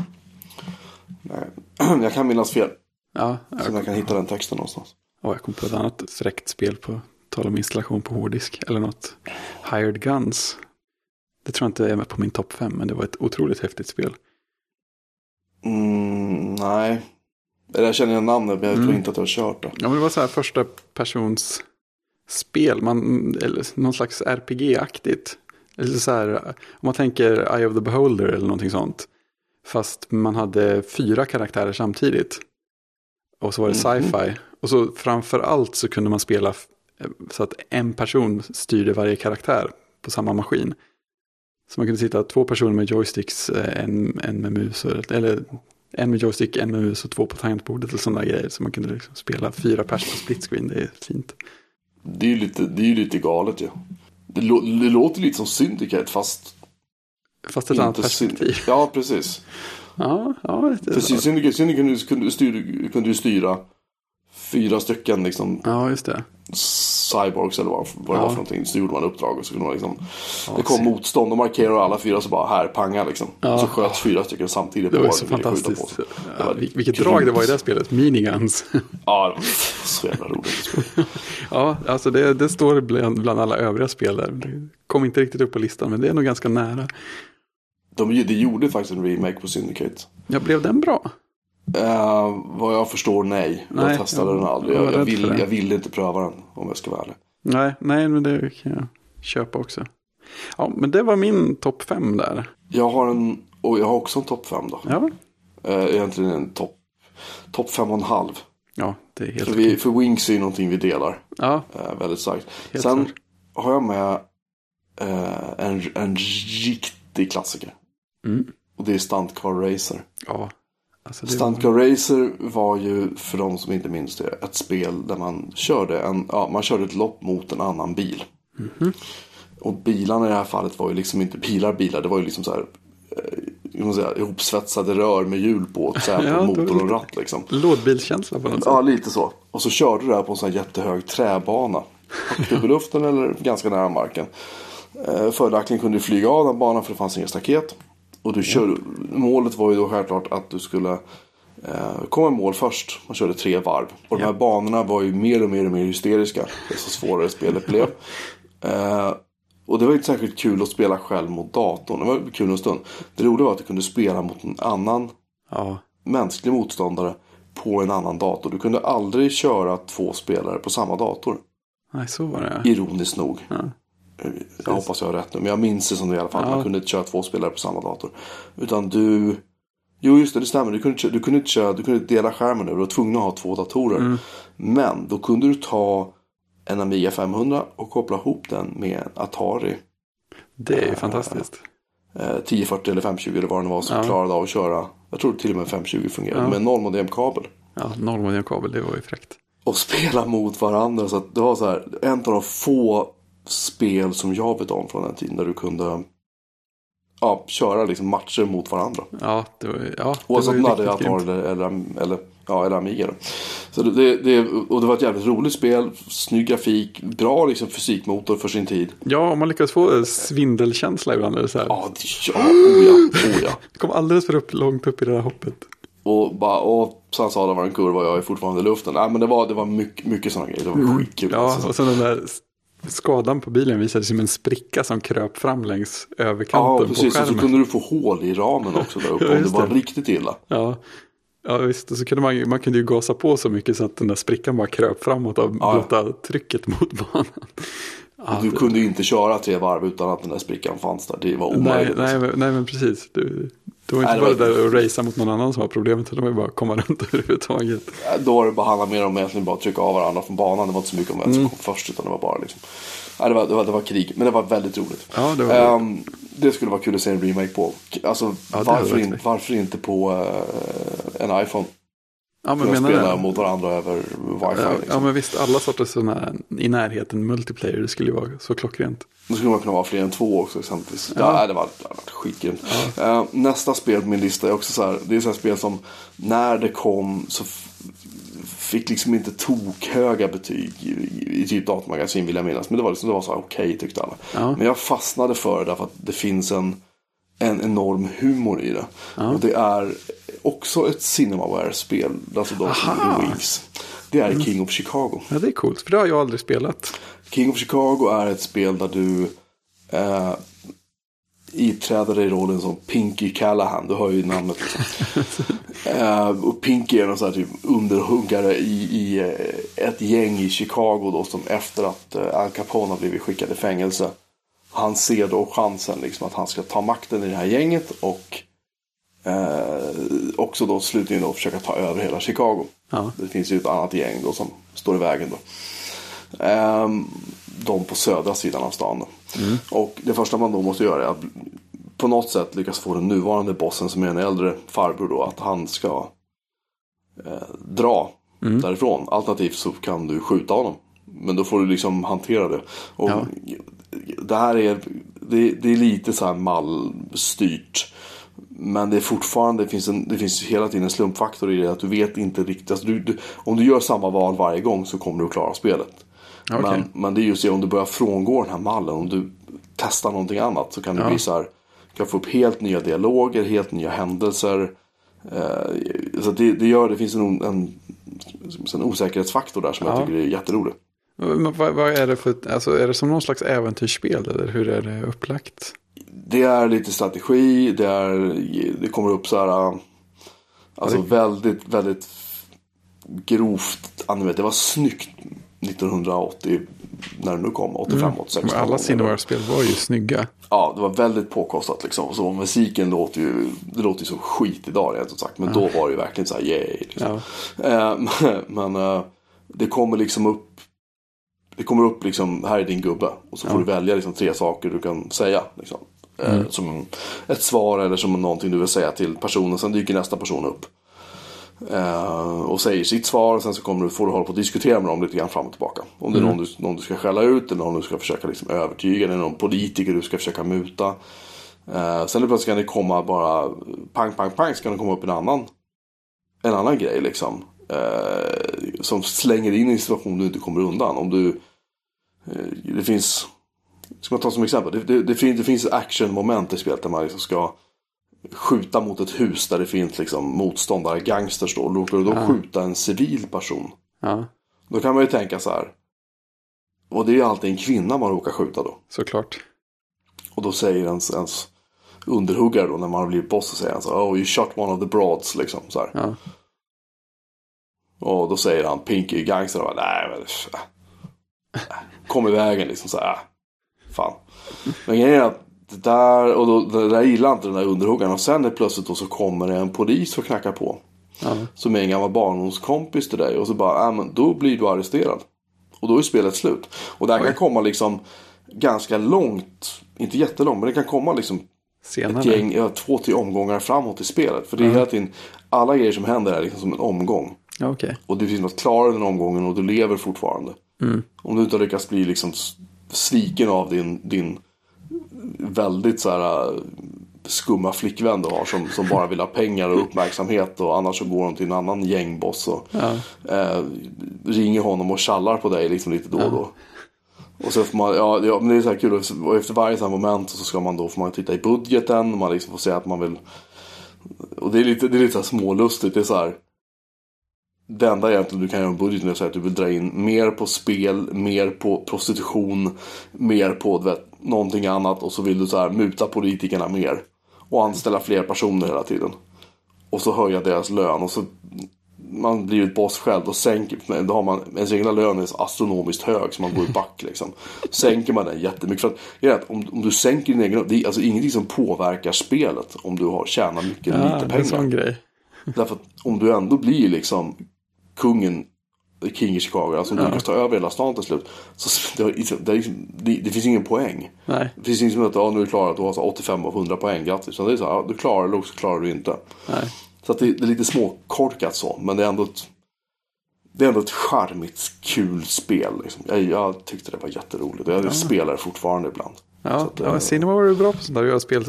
Nej. Jag kan minnas fel. ja. Så Jag, jag kan hitta den texten någonstans. ja, jag kom på ett annat fräckt spel på tal om installation på hårddisk. Eller något. Hired Guns. Det tror jag inte är med på min topp fem, men det var ett otroligt häftigt spel. Mm, nej. Eller jag känner igen namnet men jag tror Mm. inte att jag har kört det. Ja, men det var så här första persons spel, man, eller någon slags RPG-aktigt. Eller så här, om man tänker Eye of the Beholder eller någonting sånt. Fast man hade fyra karaktärer samtidigt. Och så var det Mhm. sci-fi. Och så framför allt så kunde man spela så att en person styrde varje karaktär på samma maskin. Så man kunde sitta två personer med joysticks, eh, en, en med mus, eller en med joystick, en med mus och två på tangentbordet och sådana grejer. Så man kunde liksom spela fyra pers på split screen, det är fint. Det är ju lite, det är ju lite galet ju. Det, lå, det låter lite som Syndicate fast Fast ett annat perspektiv. Ja, precis. Ja, ja, det, Precis, Syndicate, Syndicate kunde, styra, kunde du styra fyra stycken liksom ja, just det. Cyborgs eller vad, vad det Ja. var för någonting. Så gjorde man uppdrag och så kunde man liksom. Ja, det kom se. motstånd och markerade alla fyra så bara här, panga liksom. Ja. Och så sköts fyra stycken samtidigt. Det var ju så fantastiskt. Det Ja, var vil- vilket grymt. drag det var i det spelet, miniguns. Ja, det var så jävla roligt. ja, alltså det, det står bland, bland alla övriga spel där. Det kom inte riktigt upp på listan, men det är nog ganska nära. De, de gjorde faktiskt en remake på Syndicate. Ja, blev den bra? Uh, vad jag förstår nej. Nej, jag testade jag- den aldrig. jag Jag, jag, rädd vill, för det. jag ville inte pröva den om jag ska vara ärlig. Nej, nej, men det kan jag köpa också. Ja, men det var min topp fem där. Jag har en, och jag har också en topp fem då. Ja, Uh, egentligen en topp top fem och en halv. ja det är helt För, vi, för Wings är ju någonting vi delar Ja, eh, väldigt starkt. Helt Sen klart. har jag med eh, en, en riktig klassiker. mm. Och det är Stunt Car Racer. ja. Alltså det Stunt Car Racer var ju, för de som inte minns det, ett spel där man körde, en, ja, man körde ett lopp mot en annan bil. Mhm. Och bilarna i det här fallet var ju liksom inte bilar, bilar. Det var ju liksom så här, eh, säga, ihopsvetsade rör med hjul på, så här, Ja, på var motor och ratt liksom. Lådbilskänsla på något sätt. Ja, lite så. Och så körde du det här på en sån här jättehög träbana. Upp i luften eller ganska nära marken. Eh, Följaktligen kunde du flyga av den banan för det fanns inga staket. Och du kör, målet var ju då självklart att du skulle eh, komma i mål först. Man körde tre varv. Och de här banorna var ju mer och mer och mer hysteriska. Så svårare spelet blev. Eh, och det var inte särskilt kul att spela själv mot datorn. Det var kul en stund. Det roliga var att du kunde spela mot en annan Ja, mänsklig motståndare på en annan dator. Du kunde aldrig köra två spelare på samma dator. Nej, så var det. Ironiskt nog. Ja. Jag hoppas jag har rätt nu. Men jag minns det som det i alla fall. Ja. Man kunde inte köra två spelare på samma dator. Utan du... Jo just det, det stämmer. Du kunde, inte- du kunde inte köra, du kunde dela skärmen nu. Du var tvungen att ha två datorer. Mm. Men då kunde du ta en Amiga 500 och koppla ihop den med en Atari Det är ju fantastiskt. eh, 1040 eller 520 eller vad det var som Ja. klarade av att köra. Jag tror till och med 520 fungerade Ja. med en nollmodemkabel. Ja, nollmodemkabel, det var ju fräckt. Och spela mot varandra. Så att det var så här, en av de få spel som jag vet om från den tiden där du kunde ja, köra liksom matcher mot varandra. Ja, det var ja, det Oavsett om du hade Atari eller, eller, eller, ja, eller Amiga. Då. Så det, det, och det var ett jävligt roligt spel. Snygg grafik. Bra liksom fysikmotor för sin tid. Ja, man lyckas få svindelkänsla ibland. Det så här. Ja, det, ja, oh ja, oh ja. Kom alldeles för upp, långt upp i det där hoppet. Och bara, och sen sa det var en kurva och jag är fortfarande i luften. Nej men det var, det var mycket, mycket sådana grejer. Det var skitkul. Ja, och sen den där skadan på bilen visade sig som en spricka som kröp fram längs Ja, överkanten på precis. Och så skärmen. kunde du få hål i ramen också där uppe Ja, om det var riktigt illa. Ja. ja, visst. Och så kunde man, man kunde ju gasa på så mycket så att den där sprickan bara kröp framåt av Ja. blotta trycket mot banan. Ja, Du kunde ju inte köra tre varv utan att den där sprickan fanns där. Det var nej, omöjligt. nej, alltså. men, nej, men precis. Du, det var inte Nej, det bara var- det där att racea mot någon annan som var problemet. utan Det var bara att komma runt överhuvudtaget. Då var det bara handla mer om egentligen bara trycka av varandra från banan. Det var inte så mycket om vem Mm. som kom först utan det var bara liksom. Nej, det, var, det, var, det var krig, men det var väldigt roligt. Ja, det var Ehm, det skulle vara kul att se en remake på. Alltså, Ja, varför, in, varför inte på eh, en iPhone? Ja, men menar spela du? mot varandra över wifi. Ja, ja, liksom. men visst. Alla sorters sådana i närheten multiplayer. Det skulle ju vara så klockrent. Då skulle man kunna vara fler än två också exempelvis. Ja. Ja. det, var, det var skitgrymt. Eh, nästa spel på min lista är också så här. Det är så här spel som när det kom så fick liksom inte tokhöga betyg i, i, i typ datamagasin vill jag minnas. Men det var, liksom, det var så här okej tyckte alla. Ja. Men jag fastnade för det därför att det finns en, en enorm humor i det. Och det är också ett Cinemaware-spel. Alltså de Aha. Wings. Det är King of Chicago. Ja, det är coolt. För det har jag aldrig spelat. King of Chicago är ett spel där du eh, iträder dig rollen som Pinky Callahan. Du hör ju namnet. Eh, och Pinky är någon sån här typ underhuggare i, i eh, ett gäng i Chicago då som efter att eh, Al Capone har blivit skickad i fängelse. Han ser då chansen liksom att han ska ta makten i det här gänget och eh, också då slutligen då försöka ta över hela Chicago. Ja. Det finns ju ett annat gäng då som står i vägen då. Ehm, de på södra sidan av stan. Då. Och det första man då måste göra är att på något sätt lyckas få den nuvarande bossen som är en äldre farbror då att han ska eh, dra därifrån. Alternativt så kan du skjuta honom. Men då får du liksom hantera det. Och Ja. Det här är, det, det är lite så här mallstyrt. Men det är fortfarande, det finns, en, det finns hela tiden en slumpfaktor i det. Att du vet inte riktigt. Alltså du, du, om du gör samma val varje gång så kommer du att klara spelet. Okej. Men, men det är just det, om du börjar frångå den här mallen. Om du testar någonting annat så kan det Ja. bli så här. Du kan få upp helt nya dialoger, helt nya händelser. Eh, så det, det gör, det finns en, en, en osäkerhetsfaktor där som Ja. jag tycker är jätterolig. Men vad, vad är det för, alltså är det som någon slags äventyrsspel eller hur är det upplagt? Det är lite strategi, det, är, det kommer upp så här. äh, Alltså väldigt, väldigt grovt. Det var snyggt 1980 när det nu kom. 85, 86. Men alla Cinemaware-spel var ju snygga. Ja, det var väldigt påkostat liksom. Så musiken låter ju, det låter ju som skit idag rent ut sagt. Men då var det ju verkligen så här yay. Liksom. Ja. Eh, men eh, det kommer liksom upp Det kommer upp liksom, här är din gubbe. Och så får du välja liksom tre saker du kan säga. Liksom. Eh, Som ett svar eller som någonting du vill säga till personen. Sen dyker nästa person upp. Eh, och säger sitt svar. Sen så kommer du, får du hålla på och diskutera med dem lite grann fram och tillbaka. Om det är någon, du, någon du ska skälla ut eller någon du ska försöka liksom övertyga. Eller någon politiker du ska försöka muta. Eh, sen plötsligt kan det komma bara pang, pang, pang. Så kan det komma upp en annan, en annan grej liksom. Eh, som slänger in i en situation du inte kommer undan. Om du, det finns, ska man ta som exempel. Det, det, det, finns, det finns actionmoment i spelet där man liksom ska skjuta mot ett hus där det finns liksom motståndare, gangsters då. Råkar du då Ja. skjuta en civil person. Ja, Då kan man ju tänka så här. Och det är ju alltid en kvinna man råkar skjuta då. såklart. Och då säger ens, ens underhuggare då när man har blivit boss och säger han så Oh you shot one of the broads liksom så här. Ja. Och då säger han Pinky Gangster och bara, nej men äh, kom i vägen liksom så här. Fan. Men grejen är att det där, och då, det där gillar inte den där underhuggaren. Och sen är plötsligt då så kommer det en polis och knackar på. Ja. Som är en gammal barndomskompis till dig. Och så bara, äh, men då blir du arresterad. Och då är spelet slut. Och det här kan komma liksom ganska långt. Inte jättelångt, men det kan komma liksom ett Senare. gäng, ja, två, tre omgångar framåt i spelet. För det är hela tiden, alla grejer som händer är liksom som en omgång. Okej. Och det finns något klarare den omgången och du lever fortfarande. Om du inte har lyckats bli liksom sviken av din, din väldigt så här äh, skumma flickvän du har som, som bara vill ha pengar och uppmärksamhet och annars så går de till en annan gängboss och eh, ringer honom och tjallar på dig liksom lite då och då. Och så får man, ja, ja men det är så här kul och efter varje här moment så ska man då får man titta i budgeten och man liksom får säga att man vill och det är lite, det är lite så smålustigt. Det är så här det enda egentligen du kan göra med budgeten är att säga att du vill dra in mer på spel, mer på prostitution, mer på vet, någonting annat och så vill du så här muta politikerna mer. Och anställa fler personer hela tiden. Och så höja deras lön och så man blir ett boss själv och sänker, då har man, ens egna lön är astronomiskt hög så man går back liksom. Sänker man den jättemycket. För att, att om, om du sänker din egen det är alltså ingenting som påverkar spelet om du har tjänat mycket eller Ja, lite det är en pengar. sån grej. Därför att om du ändå blir liksom kungen, King i Chicago, alltså om du lyckas ta över hela stan till slut. Så det, det, det, det, det finns ingen poäng. Nej. Det finns inget som att ja, nu är du klar att du har så 85 av 100 poäng, grattis. Så det är så här, ja, du klarar det eller så klarar du inte. Nej. Så det, det är lite småkorkat så, men det är ändå ett det är ändå ett charmigt, kul spel. Liksom. Jag, jag tyckte det var jätteroligt. Jag spelar det fortfarande ibland. Ja, att, ja eh, Cinema var ju bra på sånt där. att göra spel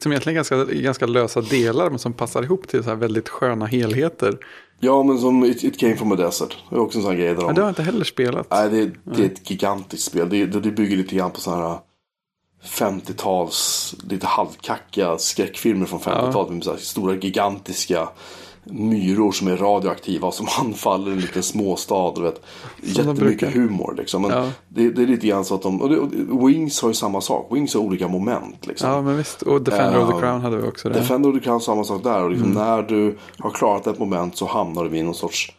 som egentligen ganska, ganska lösa delar men som passar ihop till så här väldigt sköna helheter. ja, men som It, It Came From A Desert. Det är också en sån här grej där de... Ja, det har jag inte heller spelat. Nej, det, det är ett gigantiskt spel. Det, det, det bygger lite grann på sådana här 50-tals, lite halvkackiga skräckfilmer från 50-talet. Med så stora gigantiska myror som är radioaktiva som anfaller en liten småstad. Du vet. Jättemycket humor liksom. Men Ja. det, det är lite grann så att de, och Wings har ju samma sak. Wings har olika moment liksom. Ja, men visst. Och Defender of the Ja. Crown hade vi också det. Defender of the Crown samma sak där. Och Mm. liksom när du har klarat ett moment så hamnar du vid någon sorts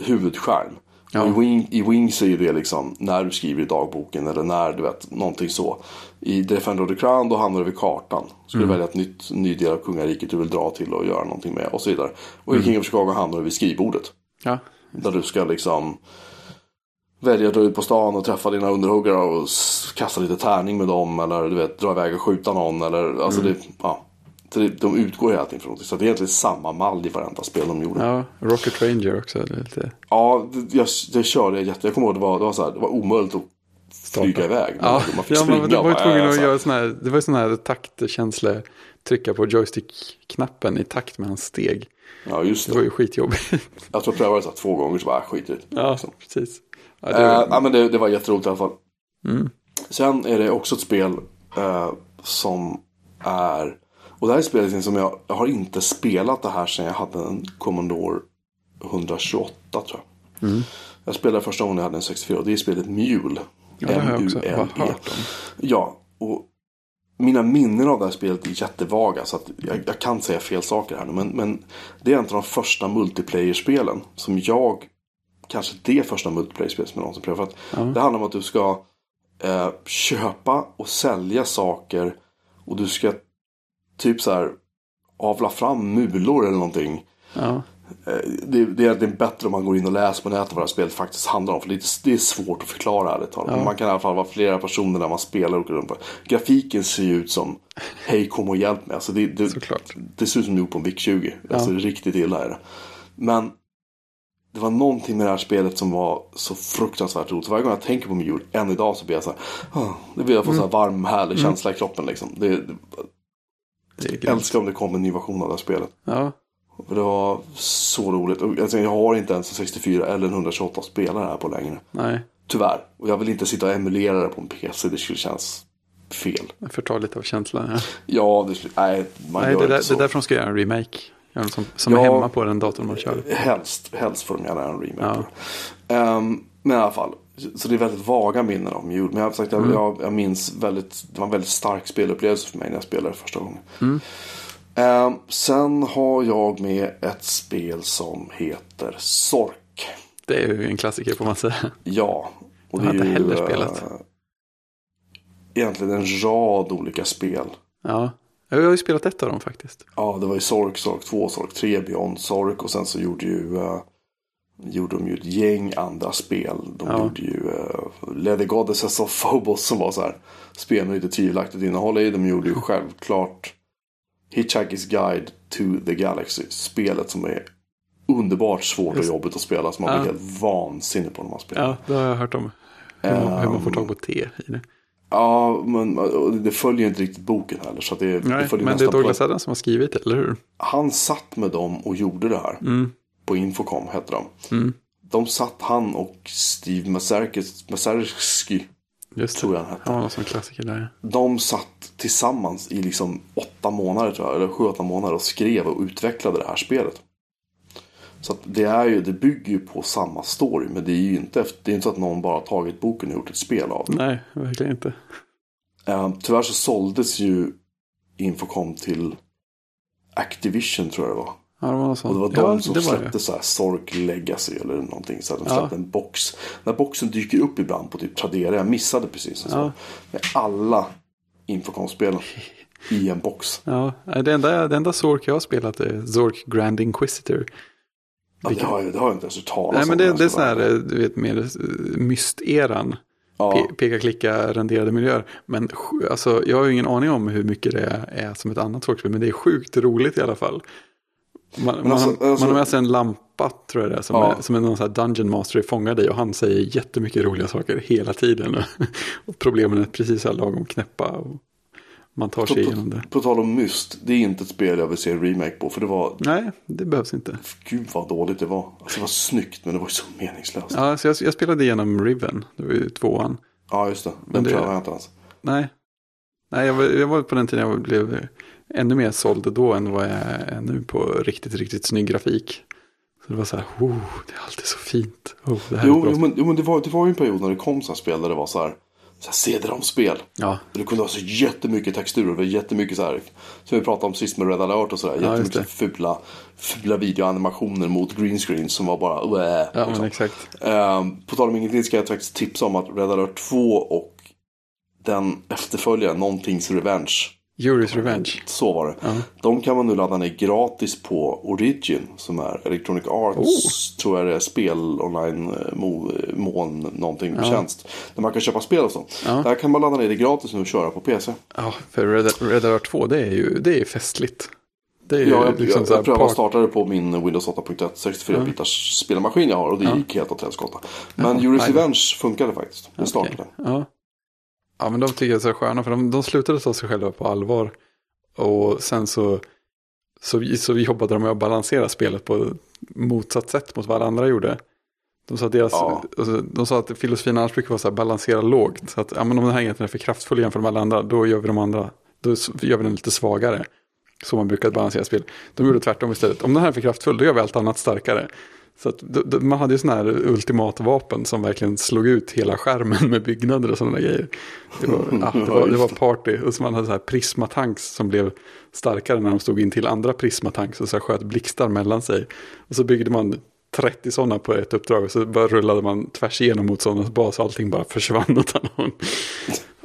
huvudskärm. Ja. I, Wing, I Wings är det liksom när du skriver i dagboken eller när du vet någonting så. I Defender of the Crown då hamnar du vid kartan. Så Mm. du väljer ett nytt, ny del av kungariket du vill dra till och göra någonting med och så vidare. Och Mm. i King of Chicago hamnar du vid skrivbordet. Ja, Där du ska liksom välja att dra ut på stan och träffa dina underhuggare och kasta lite tärning med dem. Eller du vet, dra iväg och skjuta någon. Eller, alltså Mm. det, ja. Så det, de utgår hela tiden från någonting. Så det är egentligen samma mall i varenda spel de gjorde. Ja, ja Rocket Ranger också. Lite det, jag, det körde jag jätte... Jag kommer ihåg det var, det var, så här, det var omöjligt att flyga iväg. Ja, man fick ja springa men du var ju tvungen att så här. göra sån här, det var ju sån här taktkänsla, trycka på joystick-knappen i takt med hans steg. Ja, just Det var det. ju skitjobbigt. Jag tror jag prövade det två gånger så bara, äh, skit i ja, Liksom. precis. Ja, Eh, det var, ja, men det, det var jätteroligt i alla fall. Mm. Sen är det också ett spel eh, som är... Och det här är spelet som jag, jag har inte spelat det här sedan jag hade en Commodore 128 tror jag. Mm. Jag spelade första gången jag hade en 64 och det är spelet Mule. Ja, det har jag också bara M-U-L-E. hört om. Ja, och mina minnen av det här spelet är jättevaga så att jag, jag kan säga fel saker här nu. Men, men det är en av de första multiplayer-spelen som jag, kanske det första multiplayer-spelet som jag någonsin prövat. Det handlar om att du ska eh, köpa och sälja saker och du ska typ så här avla fram mulor eller någonting. Eh, Det, det är egentligen bättre om man går in och läser på nätet vad det här spelet faktiskt handlar om. För det är, det är svårt att förklara ärligt talat. Men Man kan i alla fall vara flera personer när man spelar. Runt på. Grafiken ser ju ut som Hej kom och hjälp mig. Alltså det, det, Såklart. det ser ut som gjort på en VIC-20. Alltså riktigt illa är det. Men det var någonting med det här spelet som var så fruktansvärt roligt. Varje gång jag tänker på Mule, än idag så blir jag så här. "Ah", Det blir jag får så här varm härlig känsla i kroppen liksom. Det, det, jag älskar om det kommer en ny version av det här spelet. Ja, det var så roligt. Alltså, jag har inte ens en 64 eller en 128 spelare här på längre. nej. Tyvärr. Och jag vill inte sitta och emulera det på en PC. Det skulle kännas fel. Jag förtar lite av känslan. Ja. Ja, det nej, man Nej, gör det, inte där, så. det är därför de ska göra en remake. Som, som Ja. är hemma på den datorn man kör. Helst, helst får de gärna en remake Ja. Ehm, men i alla fall. Så det är väldigt vaga minnen av Mule. Men jag, har sagt, jag, jag, jag minns väldigt, det var en väldigt stark spelupplevelse för mig när jag spelade första gången. Eh, sen har jag med ett spel som heter Sork. Det är ju en klassiker får man säga. Ja. Och Jag har inte heller eh, spelat. egentligen en rad olika spel. Ja, jag har ju spelat ett av dem faktiskt. Ja, det var ju Sork, Sork 2, Sork 3, Beyond Sork och sen så gjorde ju uh, gjorde de ju ett gäng andra spel. De Ja. gjorde ju uh, Leather Goddesses of Phobos som var så här spel med lite tvivelaktigt innehåll i. De gjorde ju självklart Hitchhiker's Guide to the Galaxy. Spelet som är underbart svårt och jobbigt att spela. Som man Ja. blir helt vansinnig på när man spelar. Ja, det har jag hört om. Hur man, hur man får tag på te i det. Ja, men det följer inte riktigt boken heller. Så det, det Nej, följer men det är Douglas Adams som har skrivit det, eller hur? Han satt med dem och gjorde det här. Mm. På Infocom hette de. De satt han och Steve Mazarkis- Just det. Tror jag han hette. Någon sån klassiker där. De satt tillsammans i liksom åtta månader tror jag. Eller sju, åtta månader och skrev och utvecklade det här spelet. Så det, är ju, det bygger ju på samma story. Men det är ju inte, det är inte så att någon bara tagit boken och gjort ett spel av det. Nej, verkligen inte. Eh, tyvärr så såldes ju Infocom till Activision tror jag det var. Ja, det var något Och sånt. det var ja, de som det var släppte det. så här Sork Legacy eller någonting. Så de Ja. släppte en box. Den här boxen dyker upp ibland på typ Tradera. Jag missade precis en sån. Ja. Med alla Infocom-spelen i en box. Ja, det enda, det enda Zork jag har spelat är Zork Grand Inquisitor. Ja, det, har jag, det har jag inte ens hört talas Nej, men det, det är sån här, eh, du vet, mer eh, mysteran. Ja, Pe- Peka-klicka renderade miljöer. Men alltså, jag har ju ingen aning om hur mycket det är som ett annat Zork-spel. Men det är sjukt roligt i alla fall. Man, man, alltså- alltså- man har med sig en lampa tror jag det är. Som, Ja. är, som är någon sån här dungeon master är fångad i. Och han säger jättemycket roliga saker hela tiden. och problemen är precis så här lagom knäppa. Och man tar sig på, igenom det. på, på tal om Myst. Det är inte ett spel jag vill se en remake på. För det var, Nej, det behövs inte. gud vad dåligt det var. Alltså, det var snyggt men det var ju så meningslöst. Ja, så jag, jag spelade igenom Riven. Det var ju tvåan. Ja, just det. Men Den det- prövade jag inte ens. Nej, Nej jag, var, jag var på den tiden jag blev ännu mer såld då än vad jag är nu på riktigt, riktigt snygg grafik. Så det var så här, oh, det är alltid så fint. Oh, det här är Jo, jo, men, jo men det, var, det var ju en period när det kom sådana spel där det var så här. Så här CD-ROM-spel. Ja, Du kunde ha så jättemycket texturer. Det jättemycket så här. Som vi pratade om sist med Red alert och sådär. Ja, jättemycket fula, fula videoanimationer mot green screen som var bara Wah, ja liksom. exakt. Ehm, På tal om ingenting ska jag faktiskt tipsa om att Red alert 2 och den efterföljaren, Någontings Revenge. Jury's Revenge. Så var det. Ja. De kan man nu ladda ner gratis på Origin. Som är Electronic Arts, Oh. tror jag det är, spel online eh, mo, mån någonting tjänst. Där man kan köpa spel och så. Ja. Där kan man ladda ner det gratis nu och köra på PC. Ja, för Red, Alert 2 det är ju det är festligt. Det är Ja, jag, liksom jag, här jag prövade att part- starta det på min Windows 8.1 64 bitars spelmaskin jag har och det Ja. gick helt åt helskotta. Men Ja, Juris. Revenge funkade faktiskt. Det startade. Okej, Ja. Ja, men de tycker jag är så sköna för de, de slutade ta sig själva på allvar. Och sen så, så, så jobbade de med att balansera spelet på motsatt sätt mot vad alla andra gjorde. De sa, att deras, Ja. alltså, de sa att filosofin annars brukar vara så här balansera lågt. Så att ja, men om den här enheten är för kraftfull jämfört med alla andra, då gör vi de andra, då gör vi den lite svagare. Så man brukar balansera spel. De gjorde tvärtom istället. Om den här är för kraftfull, då gör vi allt annat starkare. Så att, man hade ju sådana här ultimatvapen som verkligen slog ut hela skärmen med byggnader och sådana grejer. Det var, ja, det var, det var party. Och så man hade så här prismatanks som blev starkare när de stod in till andra prismatanks och så sköt blixtar mellan sig. Och så byggde man 30 sådana på ett uppdrag och så bara rullade man tvärs igenom motståndarens bas och allting bara försvann åt håll.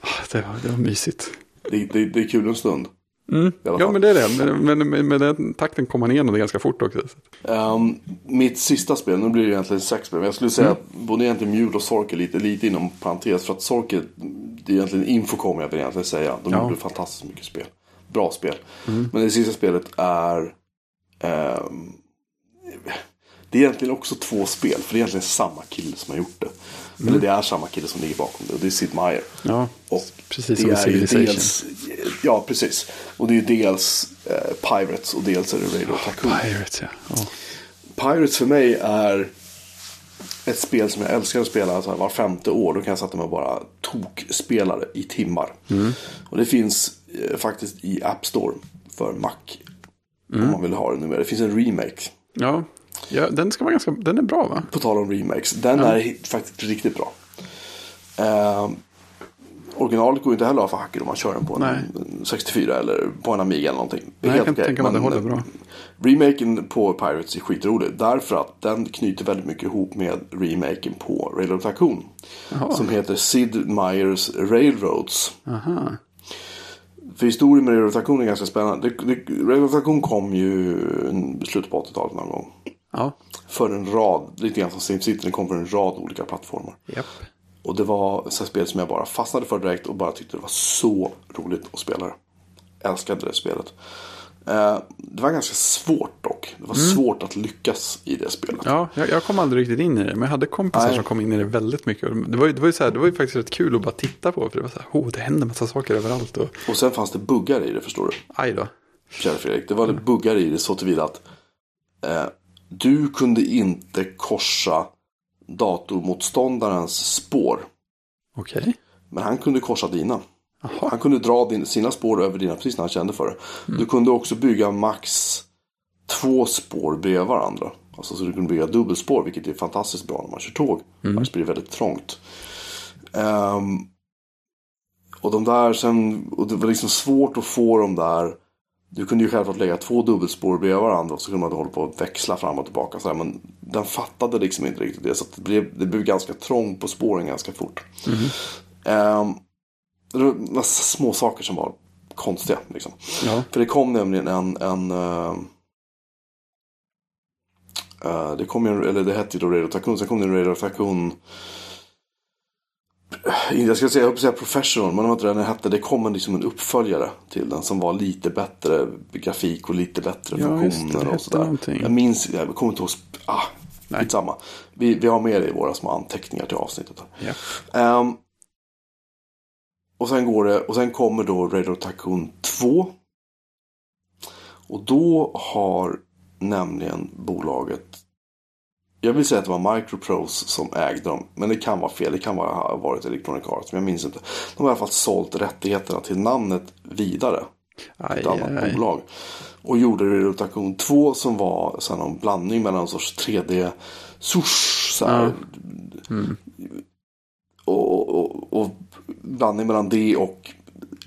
Ah, Det var, det var mysigt. Det, det, det är kul en stund. Mm. Ja men det är det. Men, med, med den takten kom man igenom det ganska fort också. Ehm, mitt sista spel, nu blir det egentligen sex spel. Men jag skulle säga Mm. att både egentligen Mule och Sork är lite, lite inom parentes. För att Sork är, det är egentligen Infocom jag vill egentligen säga. De Ja. Mm. gjorde fantastiskt mycket spel. Bra spel. Men det sista spelet är... ehm, det är egentligen också två spel. För det är egentligen samma kille som har gjort det. Mm. Eller det är samma kille som ligger bakom det. Och det är Sid Meier. Ja, Och precis det som i är ju Civilization. dels, Ja, precis. Och det är dels eh, Pirates och dels är det Radio Tycoon. Pirates ja. ja. Pirates för mig är ett spel som jag älskar att spela så här, var femte år. Då kan jag sätta mig och bara tokspela det i timmar. Och det finns eh, faktiskt i App Store för Mac. Om man vill ha det nu. Det finns en remake. Ja, ja den ska vara ganska, den är bra va? På tal om remakes. Den är hi- faktiskt riktigt bra. Eh, originalet går ju inte heller av för hacker om man kör den på en Nej. 64 eller på en Amiga eller någonting. Det är Nej, jag kan okej, tänka mig att det men, håller bra. Remaken på Pirates är skitrolig. Därför att den knyter väldigt mycket ihop med remaken på Railroad Tycoon. Jaha. Som heter Sid Meier's Railroads. Aha. För historien med Railroad Tycoon är ganska spännande. Det, det, Railroad Tycoon kom ju i slutet på 80-talet någon gång. Ja. För en rad, lite grann som SimCity, den kom för en rad olika plattformar. Japp. Och det var ett spel som jag bara fastnade för direkt och bara tyckte det var så roligt att spela det. Älskade det spelet. Eh, det var ganska svårt dock. Det var svårt att lyckas i det spelet. Ja, jag, jag kom aldrig riktigt in i det. Men jag hade kompisar Nej. som kom in i det väldigt mycket. Det var, det, var ju så här, det var ju faktiskt rätt kul att bara titta på. För det var så här, oh, det händer massa saker överallt. Och Och sen fanns det buggar i det förstår du. aj då. Kära Fredrik. Det var buggar i det så tillvida att eh, du kunde inte korsa datormotståndarens spår. Okej. Men han kunde korsa dina. Jaha. Han kunde dra din, sina spår över dina precis när han kände för det. Mm. Du kunde också bygga max två spår bredvid varandra. Alltså så du kunde bygga dubbelspår vilket är fantastiskt bra när man kör tåg. Mm. Annars blir det väldigt trångt. Ehm, och de där sen, och det var liksom svårt att få dem där. Du kunde ju självklart lägga två dubbelspår bredvid varandra och så kunde man hålla på att växla fram och tillbaka. Så här, men den fattade liksom inte riktigt det. Så det, blev, det blev ganska trångt på spåren ganska fort. Ehm, det var små saker som var konstiga. Liksom. Ja. För det kom nämligen en... en eh, eh, det kom en- eller det hette ju då Radio Tycoon. Sen kom det en Radio Tycoon. Eh, Jag ska säga, jag säga professional, men det var inte den hette. Det kom en, liksom en uppföljare till den som var lite bättre grafik och lite bättre Ja, det. funktioner Det och sådär. någonting. Jag minns, jag kommer inte ihåg. Ah, Nej. skitsamma. Vi, vi har med det i våra små anteckningar till avsnittet. Ja. Ehm, och sen går det, och sen kommer då Radio Tycoon 2. Och då har nämligen bolaget, jag vill säga att det var Microprose som ägde dem, men det kan vara fel, det kan vara, ha varit Electronic Arts, men jag minns inte. De har i alla fall sålt rättigheterna till namnet vidare Aj, ett annat aj. bolag. Och gjorde Rotation 2 som var så här, någon blandning mellan en sorts 3D sush så här. Och, och, och blandning mellan det och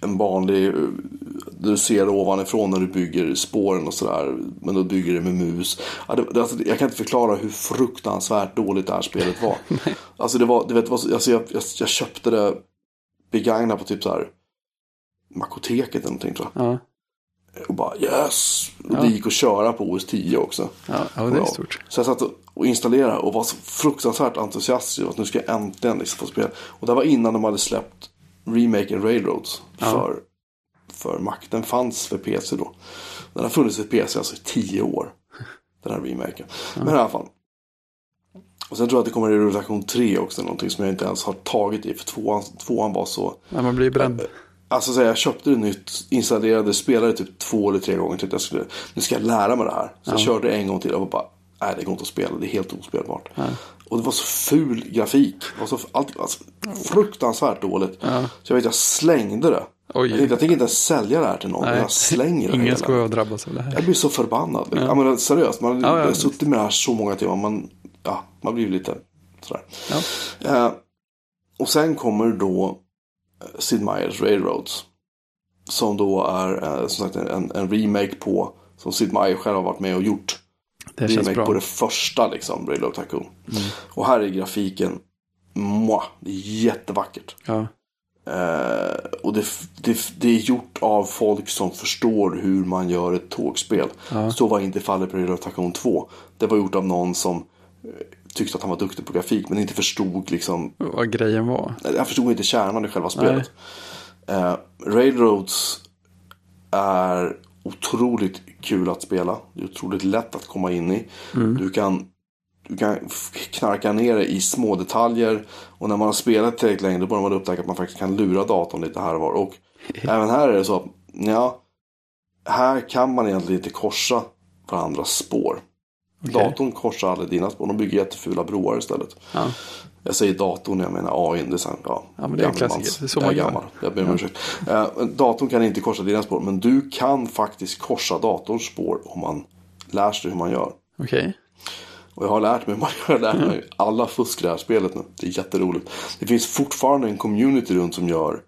en vanlig du ser ovanifrån när du bygger spåren och sådär. Men då bygger du med mus. Ja, det, det, alltså, jag kan inte förklara hur fruktansvärt dåligt det här spelet var. alltså det var, du vet, det alltså, jag, jag, jag köpte det begagnat på typ så här Makoteket eller någonting tror jag. Ja, Och bara yes! Och det gick att köra på OS 10 också. ja, ja det är stort. Så jag satt och- och installerade och var så fruktansvärt entusiastisk att nu ska jag äntligen liksom få spela. Och det var innan de hade släppt remaken Railroads för, för Mac. Den fanns för PC då. Den har funnits för PC alltså i 10 år. Den här remaken. Men i alla fall. Och sen tror jag att det kommer en relation 3 också. Någonting som jag inte ens har tagit i. För tvåan, tvåan var så. Ja, man blir bränd. Alltså så här, jag köpte det nytt, installerade, spelade typ två eller tre gånger. Tyckte jag skulle, nu ska jag lära mig det här. Så jag körde en gång till och bara, nej det går inte att spela, det är helt ospelbart. Och det var så ful grafik. Det var så, allt, alltså, fruktansvärt dåligt. Så jag vet, jag slängde det. Oj. Jag tänkte, jag tänker inte ens sälja det här till någon. Nej. Jag slänger det. Ingen ska drabbas av det här. Jag blir så förbannad. Ja. men seriöst, man Ja, ja, har visst. suttit med det här så många timmar. Man, ja, man blir lite sådär. Ja. Eh, och sen kommer då eh, Sid Meier's Railroads. Som då är eh, som sagt en, en remake på, som Sid Meier själv har varit med och gjort. Det känns remake bra. på det första liksom, Railroad Tycoon. Och här är grafiken, mwah, det är jättevackert. Ja, Eh, och det, det, det är gjort av folk som förstår hur man gör ett tågspel. Så var inte fallet på Railroad Tycoon 2. Det var gjort av någon som eh, tyckte att han var duktig på grafik men inte förstod liksom vad grejen var. jag förstod inte kärnan i själva spelet. Eh, Railroads är otroligt kul att spela. Det är otroligt lätt att komma in i. Du kan du kan knarka ner det i små detaljer. Och när man har spelat tillräckligt länge då börjar man upptäcka att man faktiskt kan lura datorn lite här och var. Och även här är det så att ja, här kan man egentligen inte korsa varandras spår. Datorn korsar aldrig dina spår. De bygger jättefula broar istället. Ja. Jag säger datorn, jag menar AI. Det är ja, Ja, men det är en klassiker. Det är så jag man gör. gammal. Jag ber om ursäkt. Eh, datorn kan inte korsa dina spår. Men du kan faktiskt korsa datorns spår om man lär sig hur man gör. Okej. Och jag har lärt mig, jag har lärt mig alla fusk i det här spelet nu. Det är jätteroligt. Det finns fortfarande en community runt som gör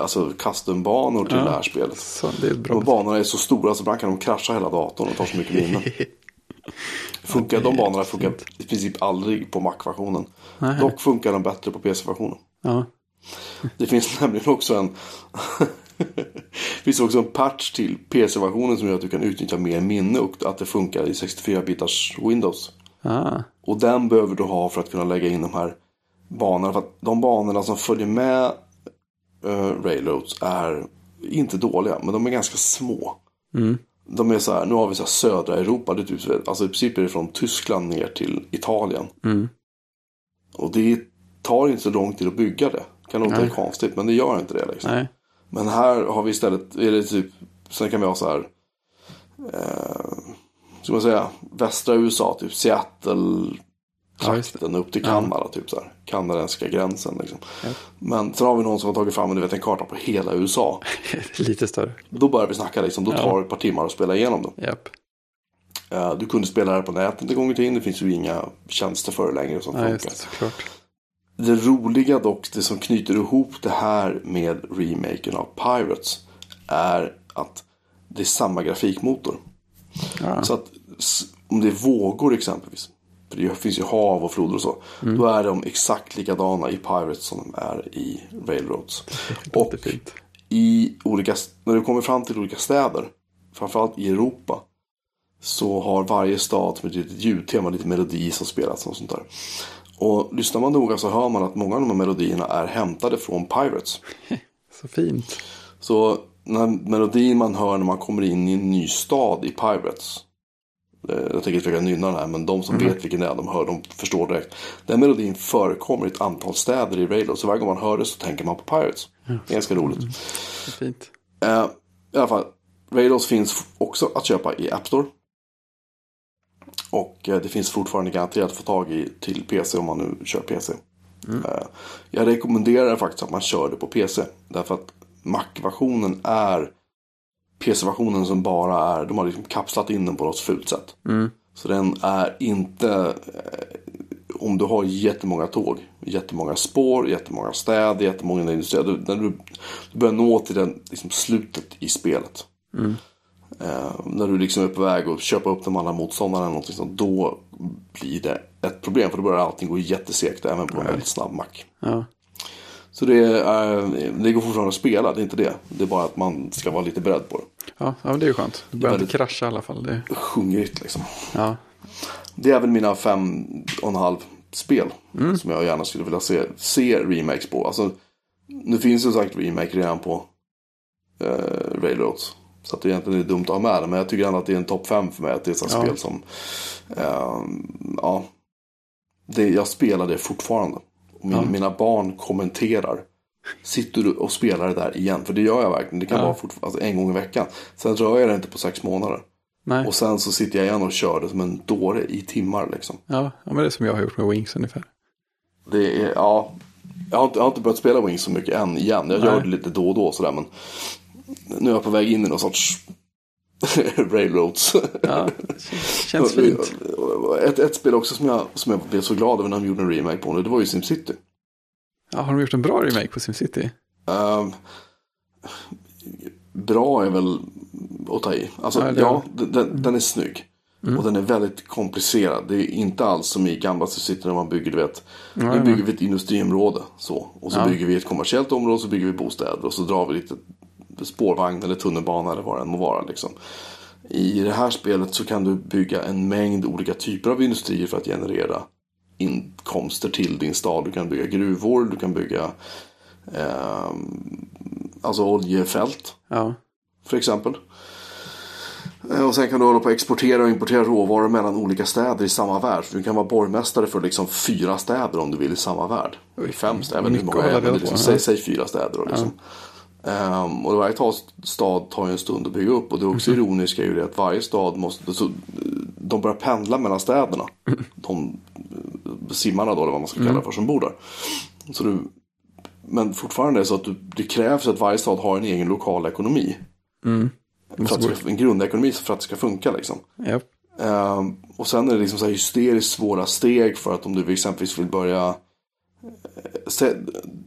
alltså custom-banor till det här spelet. Så det är bra Och banorna är så stora så ibland kan de krascha hela datorn och tar så mycket minne. Funkar, de banorna funkar i princip aldrig på Mac-versionen. Dock funkar de bättre på PC-versionen. Ja. Det finns nämligen också en Det finns också en patch till PC-versionen som gör att du kan utnyttja mer minne och att det funkar i 64-bitars Windows. Ah. Och den behöver du ha för att kunna lägga in de här banorna. För att de banorna som följer med uh, Railroads är inte dåliga, men de är ganska små. Mm. De är så här, nu har vi så södra Europa, det är typ, alltså i princip är det från Tyskland ner till Italien. Mm. Och det tar inte så lång tid att bygga det. Kan låta konstigt, men det gör inte det. Liksom. Nej. Men här har vi istället, är det typ, sen kan vi ha så här, eh, ska man säga, västra USA, typ Seattle, Ja, trakten upp till Ja. Kanada, typ så här, kanadensiska gränsen. Liksom. Ja. Men sen har vi någon som har tagit fram du vet, en karta på hela USA. Lite större. Då börjar vi snacka, liksom. då Ja. tar det ett par timmar att spela igenom dem. Japp. Eh, du kunde spela det här på nätet en gång i tiden, det finns ju inga tjänster för det längre som Ja, funkar. det. Det roliga dock, det som knyter ihop det här med remaken av Pirates är att det är samma grafikmotor. Ja. Så att om det är vågor exempelvis, för det finns ju hav och floder och så, då är de exakt likadana i Pirates som de är i Railroads. Och i olika, när du kommer fram till olika städer, framförallt i Europa, så har varje stad med ett ljudtema, lite melodi som spelas och sånt där. Och lyssnar man noga så hör man att många av de här melodierna är hämtade från Pirates. Så fint. Så när melodin man hör när man kommer in i en ny stad i Pirates. eh, Jag tänker inte försöka nynna den här, men de som vet vilken det är, de hör, de förstår direkt. Den melodin förekommer i ett antal städer i Railroad, så varje gång man hör det så tänker man på Pirates. Är ganska roligt. Så fint. Eh, I alla fall, Railroads finns också att köpa i App Store. Och eh, det finns fortfarande garanterat att få tag i till PC om man nu kör PC. Eh, jag rekommenderar faktiskt att man kör det på PC. Därför att Mac-versionen är PC-versionen som bara är, de har liksom kapslat in den på något fult sätt. Mm. Så den är inte, eh, om du har jättemånga tåg, jättemånga spår, jättemånga städer, jättemånga industrier. Du, när du, du börjar nå till den, liksom slutet i spelet. Eh, när du liksom är på väg att köpa upp de andra motståndarna eller någonting sånt, då blir det ett problem. För då börjar allting gå jättesegt även på en väldigt snabb mack. Ja. Så det, är, det går fortfarande att spela, det är inte det. Det är bara att man ska vara lite beredd på det. Ja, ja, det är ju skönt. Du behöver inte krascha i alla fall. Det... Sjungrigt liksom. Ja. Det är väl mina fem och en halv spel. Mm. Som jag gärna skulle vilja se, se remakes på. Alltså, nu finns ju sagt remake redan på eh, Railroads. Så att det egentligen är dumt att ha med det. Men jag tycker ändå att det är en topp fem för mig. Att det är ett Ja. spel som, eh, ja. Det, jag spelar det fortfarande. Min, Ja. Mina barn kommenterar. Sitter du och spelar det där igen? För det gör jag verkligen. Det kan Ja. vara fort, alltså en gång i veckan. Sen rör jag det inte på sex månader. Nej. Och sen så sitter jag igen och kör det som en dåre i timmar liksom. Ja, ja, men det är som jag har gjort med Wings ungefär. Det är, ja. Jag har, inte, jag har inte börjat spela Wings så mycket än igen. Jag gör Nej. det lite då och då sådär men. Nu är jag på väg in i någon sorts Railroads. Ja, känns fint. ett, ett spel också som jag, som jag blev så glad över när de gjorde en remake på nu. Det var ju SimCity. Ja, har de gjort en bra remake på SimCity? Um, bra är väl att ta i. Alltså, Ja, ja, Mm. den, den är snygg. Och den är väldigt komplicerad. Det är inte alls som i gamla SimCity när man bygger, du vet. Ja, nu bygger vi ett industriområde. Så. Och så Ja. bygger vi ett kommersiellt område. Så bygger vi bostäder. Och så drar vi lite spårvagn eller tunnelbana eller vad det än må vara. Liksom. I det här spelet så kan du bygga en mängd olika typer av industrier för att generera inkomster till din stad. Du kan bygga gruvor, du kan bygga eh, alltså oljefält Ja, för exempel. Eh, Och sen kan du hålla på att exportera och importera råvaror mellan olika städer i samma värld. Så du kan vara borgmästare för liksom fyra städer om du vill i samma värld. Fem städer, hur många är, det liksom, ja. säg, säg fyra städer då liksom. Ehm, och varje ta- stad tar ju en stund att bygga upp. Och det också Mhm. ironiska är ju det att varje stad måste, så, de börjar pendla mellan städerna. Mm. De eh, simmarna då, eller vad man ska kalla det för, som bor där. Så du, men fortfarande är det så att du, det krävs att varje stad har en egen lokal ekonomi. Mm. För att ska, en grundekonomi för att det ska funka liksom. ja. Ehm, och sen är det liksom så här hysteriskt svåra steg för att om du exempelvis vill börja. eh, se-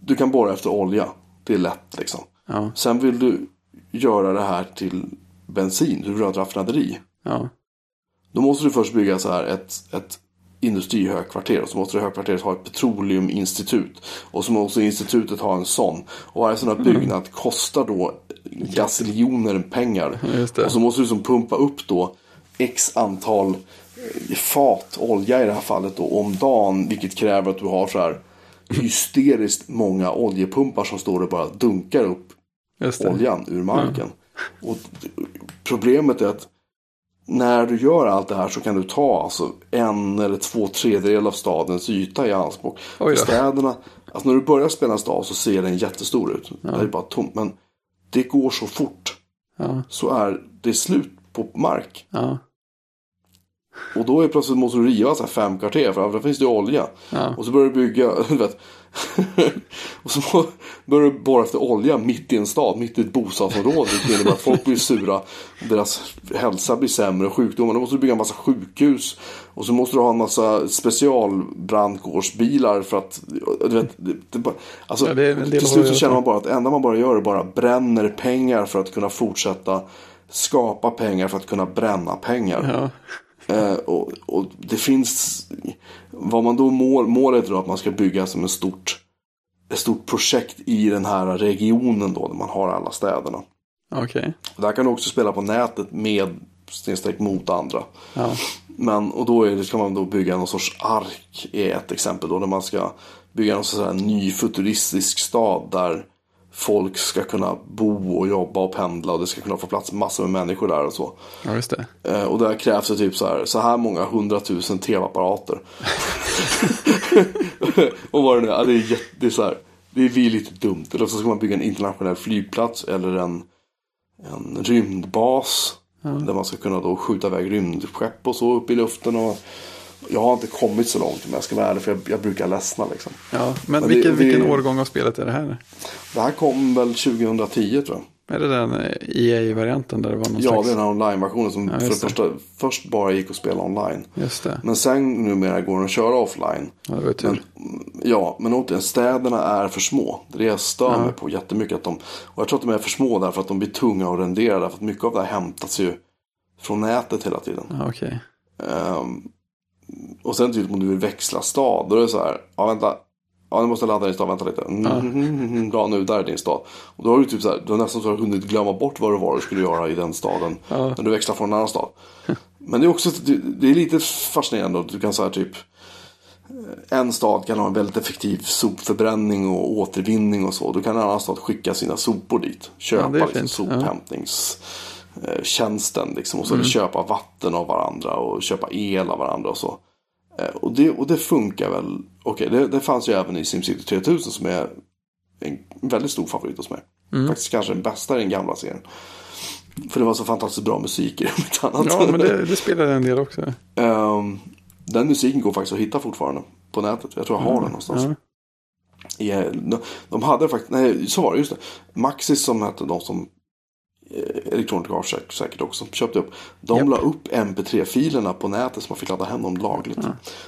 Du kan borra efter olja. Det är lätt liksom. Ja, Sen vill du göra det här till bensin. Du vill ha ett raffinaderi. ja, Då måste du först bygga så här ett, ett industrihögkvarter. Och så måste det högkvarteret ha ett petroleuminstitut. Och så måste institutet ha en sån. Och varje sån här byggnad kostar då gaziljoner pengar. Och så måste du liksom pumpa upp då x antal eh, fat olja i det här fallet då om dagen. Vilket kräver att du har så här hysteriskt många oljepumpar som står och bara dunkar upp. Oljan ur marken. Och d- problemet är att när du gör allt det här så kan du ta alltså en eller två tredjedelar av stadens yta i anspråk. Städerna, alltså när du börjar spela en stad så ser den jättestor ut. Det är bara tomt. Men det går så fort. Ja, Så är det slut på mark. ja, Och då är plötsligt måste du riva så här fem kvarter för där finns det olja. ja. Och så börjar du bygga, vet. och så börjar du borra efter olja mitt i en stad, mitt i ett bostadsområde. Det innebär att folk blir sura, deras hälsa blir sämre, sjukdomar. Då måste du bygga en massa sjukhus. Och så måste du ha en massa specialbrandkårsbilar för att, du vet. Det, bara, alltså, Ja, det till slut så känner man bara att det enda man bara gör är bara bränner pengar för att kunna fortsätta skapa pengar för att kunna bränna pengar. ja. Eh, och, och det finns, vad man då mål, målet är att man ska bygga som en stort, ett stort projekt i den här regionen då, där man har alla städerna. Okej. Där kan du också spela på nätet med snedstreck mot andra. Ja, Men, och då är ska man då bygga någon sorts ark, är ett exempel då, där man ska bygga någon sån här ny futuristisk stad där folk ska kunna bo och jobba och pendla och det ska kunna få plats massor med människor där och så. ja just det. Eh, Och där krävs det typ så här, så här många hundratusen tv-apparater. och vad det nu är, ja, det är, jätte, det är så här, det är lite dumt. Eller så ska man bygga en internationell flygplats eller en, en rymdbas. Där man ska kunna då skjuta iväg rymdskepp och så upp i luften. Och jag har inte kommit så långt om jag ska vara ärlig, för jag, jag brukar ledsna liksom. Ja, men, Men vilken, det- vilken årgång av spelet är det här? Det här kom väl 2010 tror jag. Är det den eh, EA-varianten där det var någon Ja, slags... det är den här online-versionen som Ja, för det första, först bara gick att spela online. Just det. Men sen numera går den att köra offline. Ja, det var ju tur. Ja, men återigen, städerna är för små. Det är jag stör mig på jättemycket. Att de, och jag tror att de är för små därför att de blir tunga att rendera. Därför att mycket av det här hämtas ju från nätet hela tiden. Ja, Okej. Ehm, och sen typ om du vill växla stad. Då är det så här. Ja, vänta. Ja, nu måste jag ladda din stad. Vänta lite. Mm, Bra, nu. Där är din stad. Och då har du typ så här. Du har nästan så har hunnit glömma bort vad det var du skulle göra i den staden. Ja. När du växlar från en annan stad. Men det är också det är lite fascinerande. att Du kan säga typ. En stad kan ha en väldigt effektiv sopförbränning och återvinning och så. Då kan en annan stad skicka sina sopor dit. Köpa Ja, det är liksom, fint. Ja. Sophämtningstjänsten. Liksom, och så Mm. köpa vatten av varandra och köpa el av varandra och så. Eh, Och det, och det funkar väl. Okej, det, det fanns ju även i SimCity 3000 som är en väldigt stor favorit hos mig. Mm. Faktiskt kanske den bästa i den gamla serien. För det var så fantastiskt bra musik i det annat. Ja, men det, det spelar en del också. Ehm, den musiken går faktiskt att hitta fortfarande på nätet. Jag tror jag har den någonstans. Ja. Ja, de, de hade faktiskt, nej så var det, just det. Maxis som hette de som eh, Electronic Arts säk- säkert också köpte upp. De Japp. la upp mp3-filerna på nätet så man fick ladda hem dem lagligt.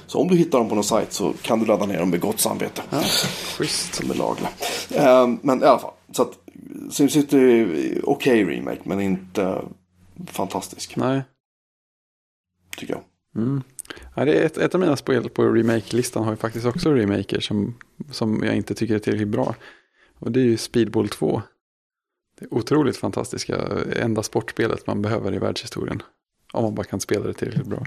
Så om du hittar dem på någon sajt så kan du ladda ner dem med gott samvete. Ja, schysst. Som är lagliga. Ehm, men i alla fall. Så att SimCity är okej remake men inte fantastisk Nej. tycker jag. Mm. Ja, det är ett, ett av mina spel på remake-listan har ju faktiskt också remaker som, som jag inte tycker är tillräckligt bra. Och det är ju Speedball 2. Det otroligt fantastiska, enda sportspelet man behöver i världshistorien. Om man bara kan spela det tillräckligt bra.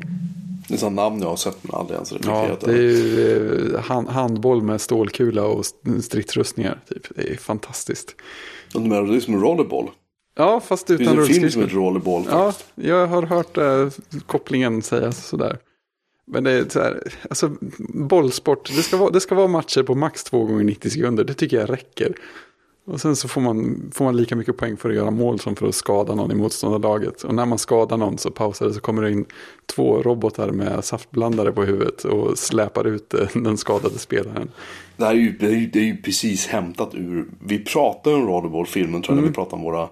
Det är sådana namn jag har sett men aldrig ens Ja, reflekterat det är ju eh, hand, handboll med stålkula och st- stridsrustningar. Typ. Det är fantastiskt. Du menar det är som en rollerboll? Ja, fast Det utan finns en film som rullskridskor. Rollerball Ja, jag har hört eh, kopplingen sägas sådär. Men det är så här, alltså bollsport, det ska, vara, det ska vara matcher på max 2 gånger 90 sekunder, det tycker jag räcker. Och sen så får man, får man lika mycket poäng för att göra mål som för att skada någon i motståndarlaget. Och när man skadar någon så pausar det så kommer det in två robotar med saftblandare på huvudet och släpar ut eh, den skadade spelaren. Det här är ju, det är ju, det är ju precis hämtat ur. Vi pratade om Rollerball-filmen tror jag när vi pratade om våra. eh,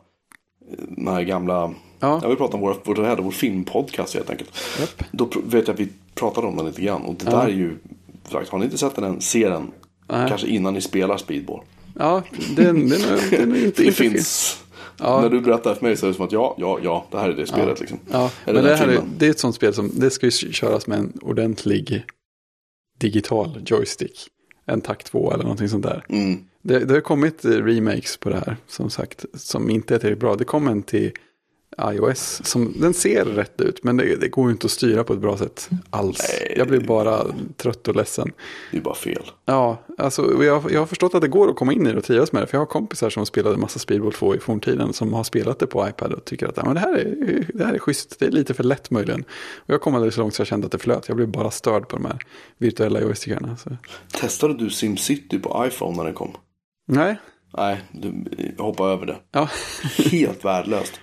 De här gamla Ja. Jag vill prata om vår, vår, vår, vår filmpodcast helt enkelt. Japp. Då vet jag att vi pratade om den lite grann. Och det där är ju, har ni inte sett den än, se den. Kanske innan ni spelar speedball. Ja, den, den, är, den är inte, Det finns. Ja. När du berättar för mig så är det som att ja, ja, ja, det här är det spelet liksom. Ja, Eller men det här är, det är ett sånt spel som det ska ju köras med en ordentlig digital joystick. En takt 2 eller någonting sånt där. Mm. Det, det har kommit remakes på det här som sagt som inte är tillräckligt bra. Det kom en till iOS som den ser rätt ut men det, det går ju inte att styra på ett bra sätt alls. Nej. Jag blir bara trött och ledsen. Det är bara fel. Ja, alltså jag, jag har förstått att det går att komma in i det och trivas med det. För jag har kompisar som spelade massa Speedball 2 i forntiden som har spelat det på iPad och tycker att ja, men det, här är, det här är schysst. Det är lite för lätt möjligen. Och jag kom aldrig så långt så jag kände att det flöt. Jag blev bara störd på de här virtuella joystickarna. Så. Testade du SimCity på iPhone när den kom? Nej, Nej, du hoppa över det. ja, Helt värdelöst.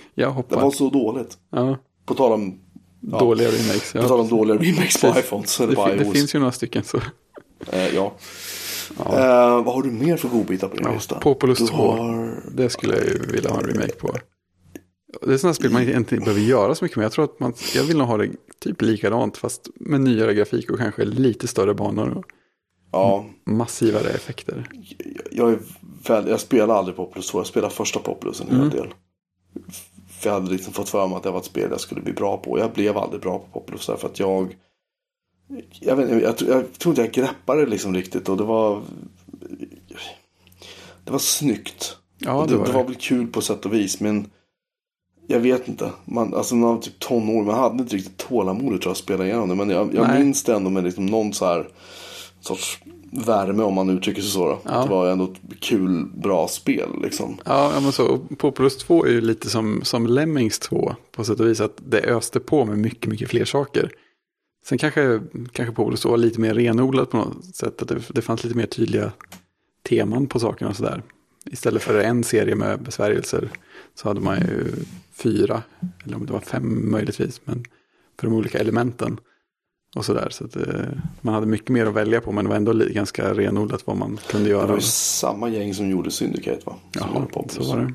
jag Det hoppar. var så dåligt. Ja, På tal om, ja, dåliga remakes. på Ja. tal om dåliga remakes på Precis. iPhone så är det, Det, det finns ju några stycken så. Eh, ja. Ja. Eh, vad har du mer för godbitar på din Ja, lista? Populous du 2. har... Det skulle jag ju vilja ha en remake på. Det är sådana spel man inte behöver göra så mycket med. Jag tror att man, jag vill nog ha det typ likadant fast med nyare grafik och kanske lite större banor och Ja, massivare effekter. jag, är väl, jag spelar aldrig Populous 2. Jag spelar första Populous en hel Mm. del. För jag hade liksom fått för mig att det var ett spel jag skulle bli bra på. Jag blev aldrig bra på Populous därför att jag... Jag, vet, jag, jag, jag tror inte jag greppade det liksom riktigt och det var... Det var snyggt. Ja, det, det var det det. var väl kul på sätt och vis men jag vet inte. Man, alltså när man var typ tonår, man hade inte riktigt tålamodet tror jag att spela igenom det. Men jag, jag minns det ändå med liksom någon så här sorts värme om man uttrycker sig så. Då. Ja. Det var ändå ett kul, bra spel liksom. Ja, men så. Och Populous 2 är ju lite som, som Lemmings 2 på sätt och vis. Att det öste på med mycket, mycket fler saker. Sen kanske, kanske Populous 2 var lite mer renodlat på något sätt. Att det, det fanns lite mer tydliga teman på sakerna och sådär. Istället för en serie med besvärjelser så hade man ju fyra, eller om det var fem möjligtvis, men för de olika elementen. Och sådär, så att eh, man hade mycket mer att välja på, men det var ändå ganska renodlat vad man kunde Det var göra. ju samma gäng som gjorde Syndicate va? Som Jaha, Populous. så var det.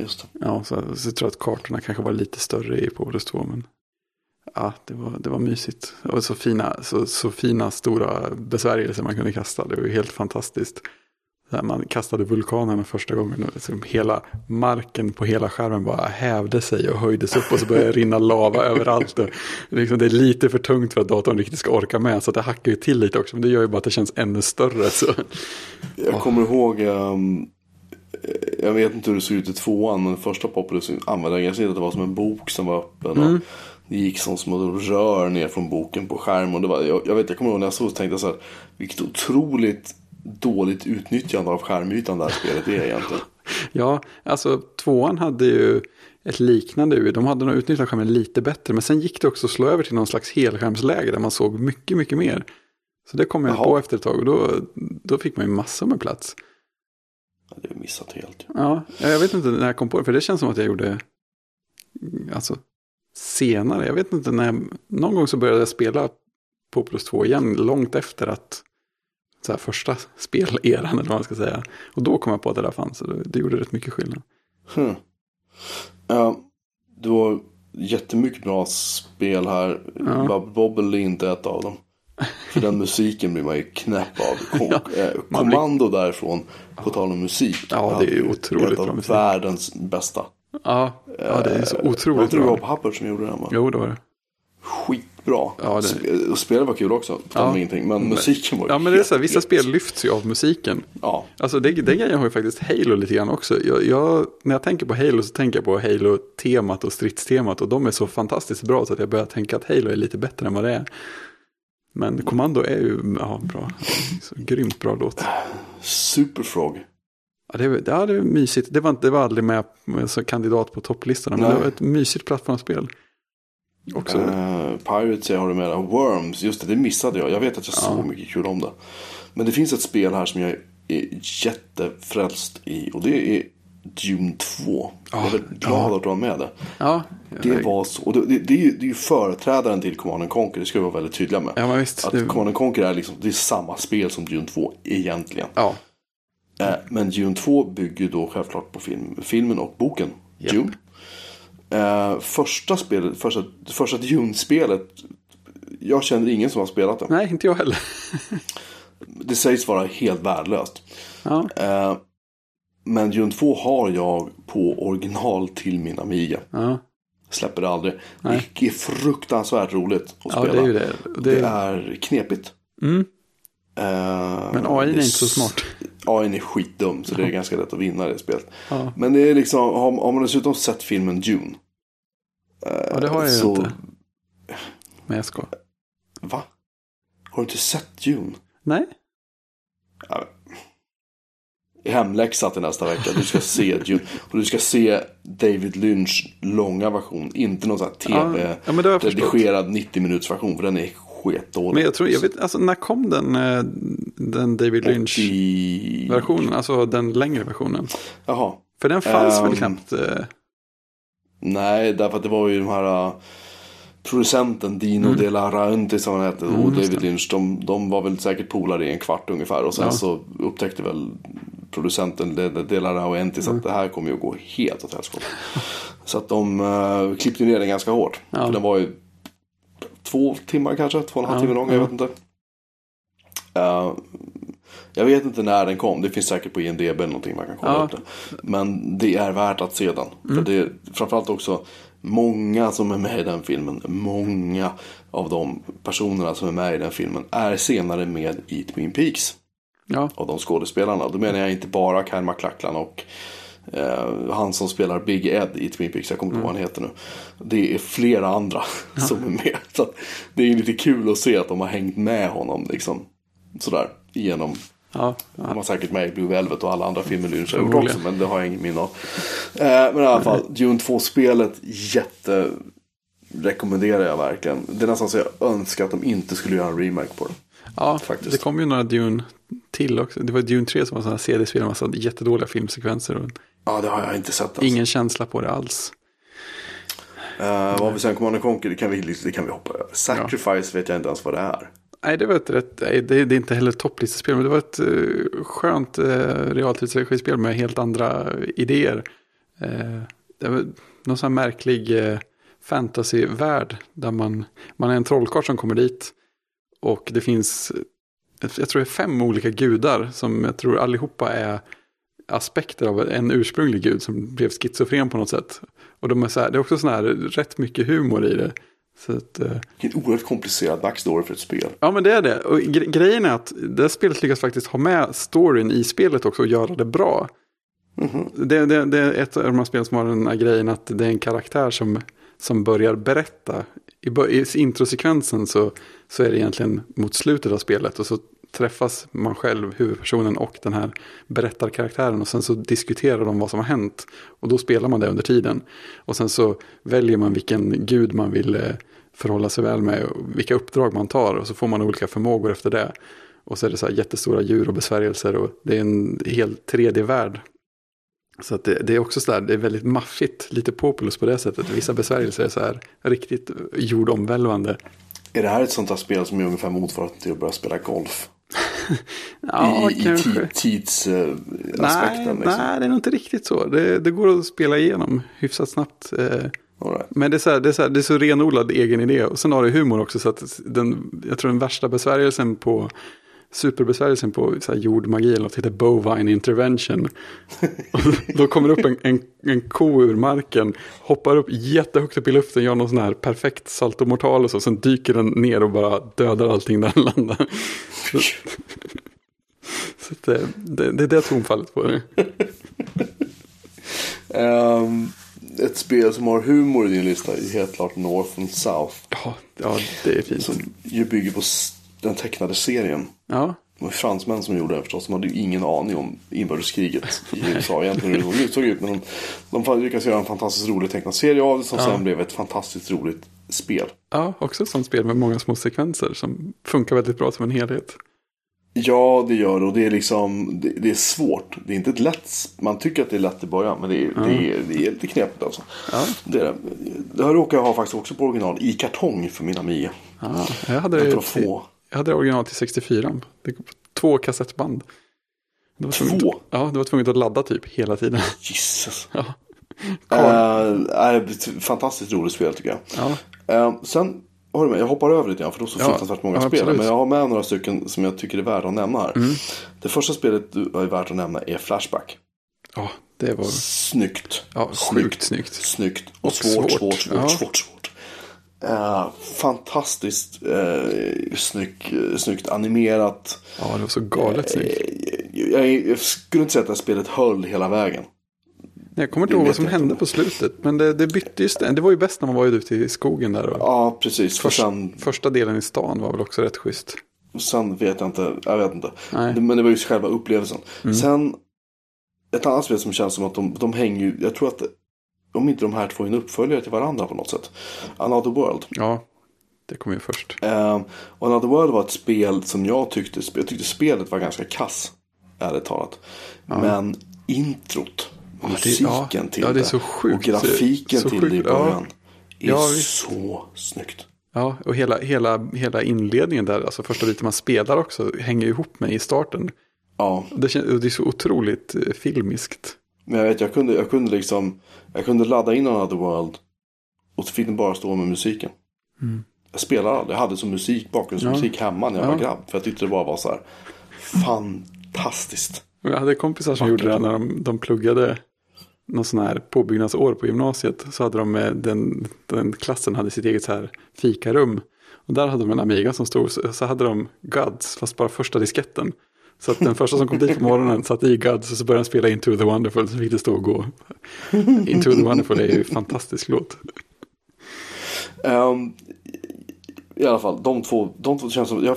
Just det. Ja, så, så jag tror att kartorna kanske var lite större i Populous 2, men ja, det var, det var mysigt. Och så fina, så, så fina stora besvärjelser man kunde kasta, det var ju helt fantastiskt. Här, man kastade vulkanerna första gången och liksom hela marken på hela skärmen bara hävde sig och höjdes upp och så började det rinna lava överallt. Och liksom, det är lite för tungt för att datorn riktigt ska orka med så att det hackar ju till lite också men det gör ju bara att det känns ännu större. Så. Jag kommer ihåg, ehm, jag vet inte hur det såg ut i tvåan, men första Populous användargränssnittet det var som en bok som var öppen. Mm. Och det gick som små rör ner från boken på skärm. Och det var, jag, jag vet, jag kommer ihåg när jag såg så tänkte jag så här, vilket otroligt dåligt utnyttjande av skärmytan det här spelet är egentligen. Ja, alltså tvåan hade ju ett liknande UI. De hade nog utnyttjat skärmen lite bättre. Men sen gick det också att slå över till någon slags helskärmsläge där man såg mycket, mycket mer. Så det kom jag Jaha. på efter ett tag och då, då fick man ju massor med plats. Ja, Det har missat helt. Ja, jag vet inte när jag kom på det, för det känns som att jag gjorde alltså, senare. Jag vet inte när jag, någon gång så började jag spela Populous 2 igen, långt efter att så här, första speleran eller vad man ska säga. Och då kom jag på att det där fanns, det, det gjorde rätt mycket skillnad. Hmm. Ja, du har jättemycket bra spel här. Ja. Bobble är inte ett av dem. För den musiken blir man ju knäpp av. Kom, Ja, eh, man blir- kommando därifrån, på tal om musik. Ja, det är ju otroligt bra musik. världens bästa. Ja, ja det är så Eh, var otroligt inte bra. Rob Hubbard som gjorde den va? Jo, det var det. Skitbra. Ja, det- spelet var kul också. På Ja. ingenting. Men musiken var Ja, men det är så här, vissa spel lyfts ju av musiken. Ja, Alltså det, den grejen har ju faktiskt Halo lite grann också. Jag, jag, när jag tänker på Halo så tänker jag på Halo-temat och stridstemat. Och de är så fantastiskt bra så att jag börjar tänka att Halo är lite bättre än vad det är. Men Kommando är ju ja, bra. Så grymt bra låt. Superfrog. Ja, det, ja, det var mysigt. Det var, det var aldrig med som kandidat på topplistorna. Men Nej. det var ett mysigt plattformsspel. Också. Uh, Pirates har du med där. Worms, just det, det missade jag. Jag vet att jag Ja. såg mycket kul om det. Men det finns ett spel här som jag är jättefrälst i. Och det är Dune 2. jag är väldigt glad att du har med det. ja, Det var så. Och det, det, det, är ju, det är ju företrädaren till Command and Conquer. Det ska vi vara väldigt tydliga med. ja, men visst. Att Det, Command and Conquer är liksom, det är samma spel som Dune 2 egentligen. ja, Eh, men Dune 2 bygger då självklart på film, filmen och boken. Japp. Dune. Eh, första spelet, första, första Dune-spelet. Jag känner ingen som har spelat det. Nej, inte jag heller. Det sägs vara helt värdelöst. Ja, Eh, men Dune 2 har jag på original till min Amiga. ja. Släpper det aldrig. Nej. Det är fruktansvärt roligt att ja spela. det är det. Det det är knepigt. mm. Eh, Men AI är inte så smart. AI är skitdum så det är ganska lätt att vinna det spelet. Ja. Men det är liksom, har, har man dessutom sett filmen Dune. ja, det har jag ju så, inte. Men jag ska. Va? Har du inte sett Dune? Nej. Hemläxa till nästa vecka. Du ska se Dune. Och du ska se David Lynch långa version. Inte någon sån här Ja, ja, men det har jag förstått. tv-redigerad 90 minuters version. För den är skitdålig. Men jag tror, jag vet, alltså när kom den, eh, den David Lynch-versionen? 80... Alltså den längre versionen. Jaha. För den fanns väl Ehm, knappt. eh, Nej, därför att det var ju de här uh, producenten Dino De La Raunti som han hette och Mm, just David. Lynch. De, de var väl säkert polare i en kvart ungefär och sen Ja. så upptäckte väl producenten De, De La Raunti Mm. att det här kommer ju att gå helt åt helskotta. så att de uh, klippte ner den ganska hårt. Ja. För den var ju två timmar kanske, två och en halv timme lång, ja. jag vet inte. Eh, jag vet inte när den kom. Det finns säkert på IMDB eller någonting man kan kolla Ja. upp det. Men det är värt att se den. Mm. För det är framförallt också många som är med i den filmen. Många av de personerna som är med i den filmen är senare med i Twin Peaks. Ja, Av de skådespelarna. Då menar jag inte bara Kyle MacLachlan och eh, han som spelar Big Ed i Twin Peaks. Jag kommer inte ihåg vad han heter nu. Det är flera andra som är med. Så det är lite kul att se att de har hängt med honom liksom. Sådär igenom ja, han var säkert med i Blue Velvet och alla andra filmer Lynch har gjort också. Men det har jag ingen minne av. Eh, men i alla fall, Dune 2-spelet jätte rekommenderar jag verkligen. Det är nästan så jag önskar att de inte skulle göra en remake på det. ja Faktiskt. det kom ju några Dune till också. Det var Dune 3 som var sådana CD-spel med massa jättedåliga filmsekvenser och Ja, det har jag inte sett. Alltså. ingen känsla på det alls. Eh, vad vi sen? Command Conquer, det kan, vi, det kan vi hoppa över. Sacrifice vet jag inte ens vad det är. Nej, det var ett rätt, nej, det, det är inte heller topplistespel, men det var ett uh, skönt uh, realtidsregispel med helt andra idéer. Eh, det var någon sån här märklig uh, fantasyvärld där man, man är en trollkarl som kommer dit och det finns, jag jag tror det är fem olika gudar som jag tror allihopa är aspekter av en ursprunglig gud som blev schizofren på något sätt. Och de är så här, det är också sån här rätt mycket humor i det. Så att, eh, Vilken oerhört komplicerad backstory för ett spel. Ja men det är det. Och gre- grejen är att det här spelet lyckas faktiskt ha med storyn i spelet också och göra det bra. Det, det, det är ett av de här spelen som har den här grejen att det är en karaktär som, som börjar berätta. I, I introsekvensen så, så är det egentligen mot slutet av spelet och så träffas man själv, huvudpersonen och den här berättarkaraktären och sen så diskuterar de vad som har hänt. Och då spelar man det under tiden. Och sen så väljer man vilken gud man vill eh, förhålla sig väl med och vilka uppdrag man tar och så får man olika förmågor efter det. Och så är det så här jättestora djur och besvärjelser och det är en helt 3D-värld. Så att det, det är också så där, det är väldigt maffigt, lite populus på det sättet. Vissa besvärjelser är så här riktigt jordomvälvande. Är det här ett sånt här spel som är ungefär motsvarande till att börja spela golf? Ja, I i kanske. tid, tidsaspekten. nej, liksom. nej, det är nog inte riktigt så. Det, det går att spela igenom hyfsat snabbt. Eh, right. Men det är, så här, det, är så här, det är så renodlad egen idé. Och sen har det humor också. Så att den, jag tror den värsta besvärjelsen på superbesvärjelsen på så här jordmagi eller något heter bovine intervention. Då kommer upp en, en, en ko ur marken, hoppar upp jättehögt upp i luften, gör någon sån här perfekt salto mortal och så, sen dyker den ner och bara dödar allting där den landar. Så, så det, det, det är det tonfallet på det. Ehm, ett spel som har humor i din lista är helt klart North and South. Ja, ja det är fint. Som ju bygger på den tecknade serien. Ja, Det var fransmän som gjorde den förstås. De hade ju ingen aning om inbördeskriget i USA egentligen hur det såg ut. Men de, de lyckades göra en fantastiskt rolig tecknad serie av det som sen blev ett fantastiskt roligt spel. ja, också ett sånt spel med många små sekvenser som funkar väldigt bra som en helhet. Ja, det gör det. Och det är liksom, det, det är svårt. Det är inte ett lätt, man tycker att det är lätt i början. Men det är, det är, det är lite knepigt alltså. Ja. Det, är det. det här råkar jag ha faktiskt också på original i kartong för min Amiga. Ja, jag hade det få. Jag hade original till 64. Det går på två kassettband. Det var tvunget- Två? Ja, det var tvunget att ladda typ hela tiden. Jesus. Ja. Ett fantastiskt roligt spel tycker jag. Ja, Eh, sen har med, jag hoppar över lite grann för det är så Ja, fruktansvärt många ja, spel. Men jag har med några stycken som jag tycker är värda att nämna här. Mm. Det första spelet du är värt att nämna är Flashback. ja det var Snyggt. ja, sjukt snyggt. Snyggt. Och, Och svårt, svårt. svårt, svårt, Ja. svårt, svårt. Eh, fantastiskt eh, snyggt, snyggt animerat. Ja, det var så galet snyggt. Eh, jag, jag skulle inte säga att det här spelet höll hela vägen. Jag kommer inte det ihåg vad som hände på slutet. Men det, det bytte ju ställe. Det var ju bäst när man var ute i skogen där. Och Ja, precis. För först, sen, Första delen i stan var väl också rätt schysst. sen vet jag inte. Jag vet inte. Nej. Det- Men det var ju själva upplevelsen. Mm. Sen, ett annat spel som känns som att de, de hänger ju, jag tror att om inte de här två är en uppföljare till varandra på något sätt. Another World. Ja, det kom ju först. Eh, och Another World var ett spel som jag tyckte, jag tyckte spelet var ganska kass. Ärligt talat. Men introt, det- musiken ja, till ja, det så sjukt. och grafiken Så till sjukt, det i ja. början. Är Ja, så snyggt. Ja, och hela, hela, hela inledningen där, alltså första biten man spelar också, hänger ihop med i starten. Ja, Det, kän- och det är så otroligt eh, filmiskt. Men jag vet, jag kunde, jag kunde liksom, jag kunde ladda in Another World och så fick den bara stå med musiken. Jag spelade aldrig, jag hade som musik, bakgrundsmusik hemma när jag var Mm. Ja. grabb. För jag tyckte det bara var så här fantastiskt. Jag hade kompisar som gjorde det när de, de pluggade någon sån här påbyggnadsår på gymnasiet. Så hade de med den, den klassen hade sitt eget så här fikarum. Och där hade de en Amiga som stod, så hade de Gods, fast bara första disketten. Så den första som kom dit på morgonen satte i Gods och så började den spela Into the Wonderful. Så fick det stå och gå. Into the Wonderful är ju en fantastisk låt. Ehm, I alla fall, de två, de två känns som, jag,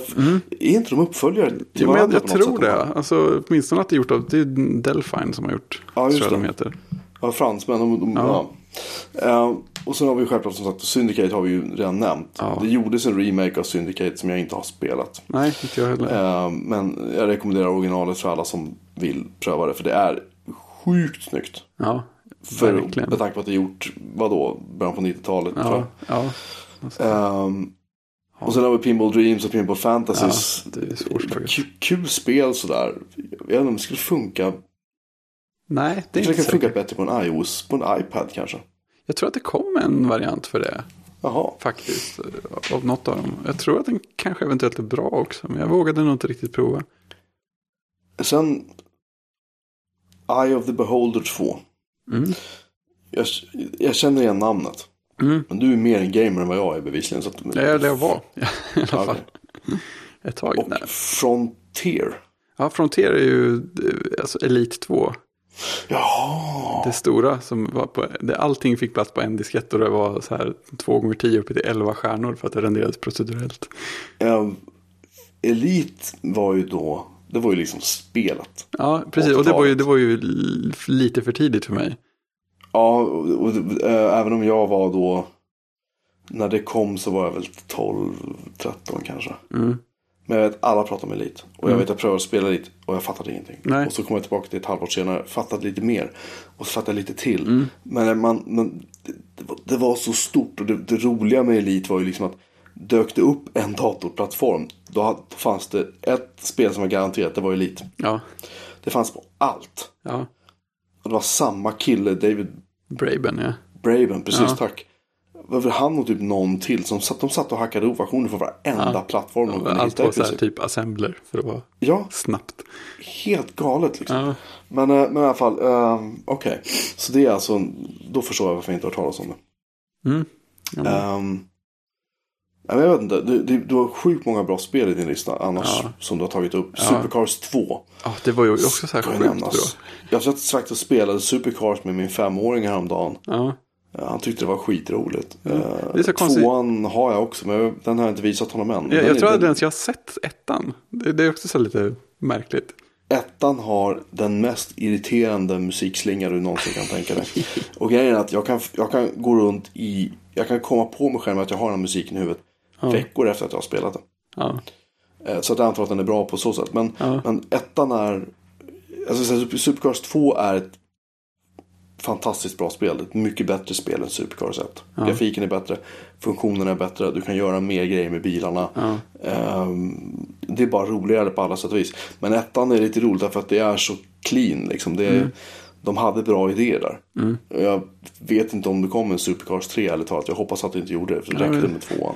är inte de uppföljare till Jo, men jag, jag tror sätt? det. Alltså, åtminstone att det är gjort av, det är Delphine som har gjort. Ja, just tror jag det. de heter. Ja, fransmän. De, de, ja. Ehm, och sen har vi självklart som sagt Syndicate har vi ju redan nämnt. Ja. Det gjordes en remake av Syndicate som jag inte har spelat. Nej, inte jag heller. Ehm, men jag rekommenderar originalet för alla som vill pröva det. För det är sjukt snyggt. Ja, För, verkligen. med tanke på att det är gjort, vadå, början på 90-talet. tror Ja, jag. ja. Ehm, Och sen har vi Pinball Dreams och Pinball Fantasies. Ja, det är svårslaget. Kul spel sådär. Jag vet inte om det skulle funka. Nej, det är inte det kan funka säkert. bättre på en iOS, på en iPad kanske. Jag tror att det kom en variant för det. Jaha. Faktiskt. Av något av dem. Jag tror att den kanske eventuellt är bra också. Men jag vågade nog inte riktigt prova. Sen Eye of the Beholder 2. Mm. Jag, jag känner igen namnet. Mm. Men du är mer en gamer än vad jag är bevisligen. Så att, Ja, eller jag var. I alla Ja, fall. Ett tag. Och Nej. Frontier. Ja, Frontier är ju alltså Elite 2. Jaha. Det stora som var på, det, allting fick plats på en diskett och det var så här två gånger tio uppe till elva stjärnor för att det renderades procedurellt. Ehm, Elite var ju då, det var ju liksom spelet. Ja, precis. Och det var ju, det var ju lite för tidigt för mig. Ja, och, och, äh, även om jag var då, när det kom så var jag väl 12, 13 kanske. Mm. Men jag vet, alla pratar om Elite. Och jag vet, jag prövade att spela Elite och jag fattade ingenting. Nej. Och så kom jag tillbaka till ett halvår senare, fattade lite mer. Och så fattade jag lite till. Mm. Men, man, man, det, det, var, så stort och det, det roliga med Elite var ju liksom att dök det upp en datorplattform, då fanns det ett spel som var garanterat, det var Elite. Ja, Det fanns på allt. ja. Och det var samma kille, David Braben, ja. Braben, precis Ja. tack. Var han och typ någon till som satt, de satt och hackade versioner för varenda Ja. plattform de kunde Allt hitta var så här typ assembler för att vara Ja, snabbt. helt galet liksom. Ja, Men, eh, men i alla fall, uh, okej. Så det är alltså, då förstår jag varför jag inte har hört talas om det. mm. ja, men jag vet inte, du, du, du har sjukt många bra spel i din lista annars Ja. som du har tagit upp. Supercars 2. ja, det var ju också så här sjukt bra. Jag satt faktiskt och spelade Supercars med min femåring häromdagen. Ja, Han tyckte det var skitroligt. det Eh, är så konstigt. Tvåan har jag också, men den har jag inte visat honom än. jag, jag tror aldrig den- ens jag har sett ettan. Det, det är också så lite märkligt. Ettan har den mest irriterande musikslinga du någonsin kan tänka dig. Och grejen är att jag kan, jag kan gå runt i, jag kan komma på mig själv att jag har den här musiken i huvudet veckor efter att jag har spelat den. Ja, Eh, Så att jag antar att den är bra på så sätt. Men, Ja. men ettan är, alltså Supercars 2 är ett fantastiskt bra spel. Ett mycket bättre spel än Supercars 1. Grafiken är bättre, funktionerna är bättre, du kan göra mer grejer med bilarna. Ehm, det är bara roligare på alla sätt och vis. Men ettan är lite roligt därför att det är så clean. Liksom. Det, är, de hade bra idéer där. Mm. Jag vet inte om det kommer en Supercars 3 eller talat. Jag hoppas att det inte gjorde det. För det Ja, räckte med tvåan.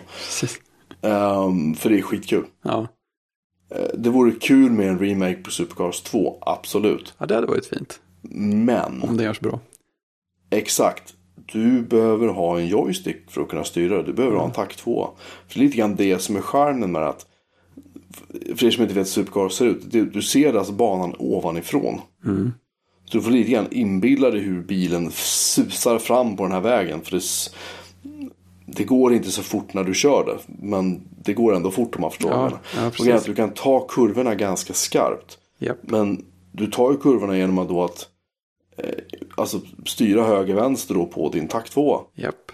Ehm, för det är skitkul. Ja. Eh, Det vore kul med en remake på Supercars 2, absolut. ja, det hade varit fint. Men, Om det görs bra. Exakt. Du behöver ha en joystick för att kunna styra det. Du behöver ha en takt 2. För det är lite grann det som är charmen med att för er som inte vet hur Supercars ser ut. Du, du ser alltså banan ovanifrån. Så du får lite grann inbilla dig hur bilen susar fram på den här vägen. För det, det går inte så fort när du kör det. Men det går ändå fort om man förstår Ja, ja. Och att du kan ta kurvorna ganska skarpt. Japp. Men du tar ju kurvorna genom att då att alltså styra höger vänster då på din takt 2. Japp.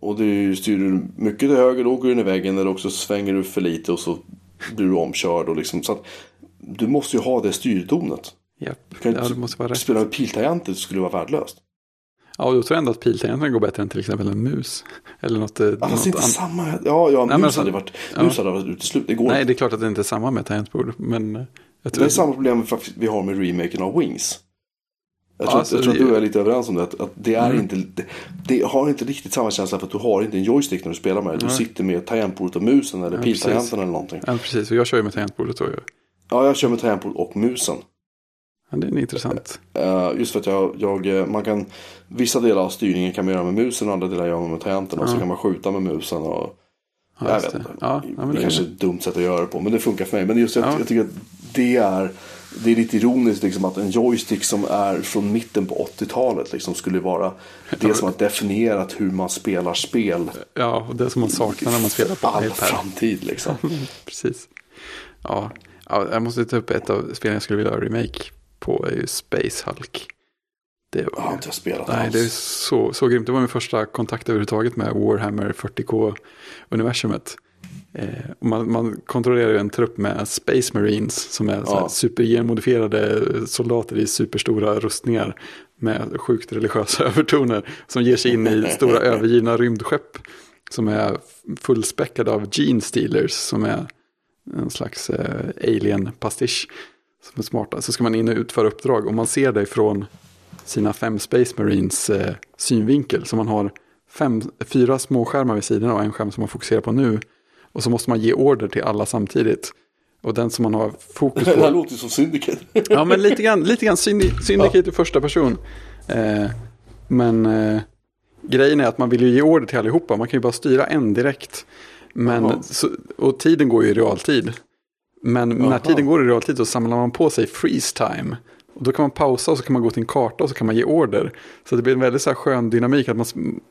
Och det styr du mycket till höger då går du in i väggen eller också svänger du för lite och så blir du omkörd. Och liksom, så att, du måste ju ha det styrdonet. Japp. Du kan Ja, det måste vara rätt. spela med piltangenter skulle vara värdelöst. Ja, och då tror jag ändå att piltangenterna går bättre än till exempel en mus. Eller något, eh, Ja, något inte annat. samma. Ja, ja men mus alltså- hade varit, ja. mus hade varit uteslutet. Det går Nej, inte. det är klart att det inte är samma med tangentbord. Men eh, Det är samma problem vi har med remaken av Wings. Jag Ja, tror, alltså, jag tror att du och jag är lite överens om det. Att, att det, är Mm. inte, det, det har inte riktigt samma känsla för att du har inte en joystick när du spelar med det. Du Nej. sitter med tangentbordet och musen eller Ja, piltangenten eller någonting. Ja, precis. Och jag kör ju med tangentbordet då. Ja, jag kör med tangentbord och musen. Ja, det är intressant. Eh, just för att jag, jag, eh, man kan, vissa delar av styrningen kan man göra med musen och andra delar gör man med tangenterna. Och så Ja. kan man skjuta med musen. Och, Ja, jag vet det. inte. Ja, ja, det det kanske är ett dumt sätt att göra det på. Men det funkar för mig. Men just jag, Ja. jag tycker att det är, det är lite ironiskt liksom, att en joystick som är från mitten på 80-talet liksom, skulle vara det som har definierat hur man spelar spel Ja, och det som man saknar när man spelar på all iPad. framtid. Liksom. Precis. Ja. ja, jag måste ta upp ett av spelen jag skulle vilja ha remake på. är ju Space Hulk. Det Jag har var, inte spelat nej, alls. det är så, så grymt. Det var min första kontakt överhuvudtaget med Warhammer 40K-universumet. Eh, man, man kontrollerar ju en trupp med Space Marines som är Ja. supergenmodifierade soldater i superstora rustningar med sjukt religiösa övertoner som ger sig in i stora övergivna rymdskepp som är fullspäckade av gene stealers som är en slags eh, alien-pastisch som är smarta. Så ska man in och utföra uppdrag och man ser det från sina fem Space Marines eh, synvinkel. Så man har fem, fyra små skärmar vid sidorna och en skärm som man fokuserar på nu. Och så måste man ge order till alla samtidigt. Och den som man har fokus Det här på. låter ju som Syndicate. Ja, men lite grann, lite grann syndi- Syndicate i första person. Eh, men eh, grejen är att man vill ju ge order till allihopa. Man kan ju bara styra en direkt. Men, så, och tiden går ju i realtid. Men när Jaha. tiden går i realtid så samlar man på sig freeze time. Och då kan man pausa och så kan man gå till en karta och så kan man ge order. Så det blir en väldigt så här skön dynamik att man,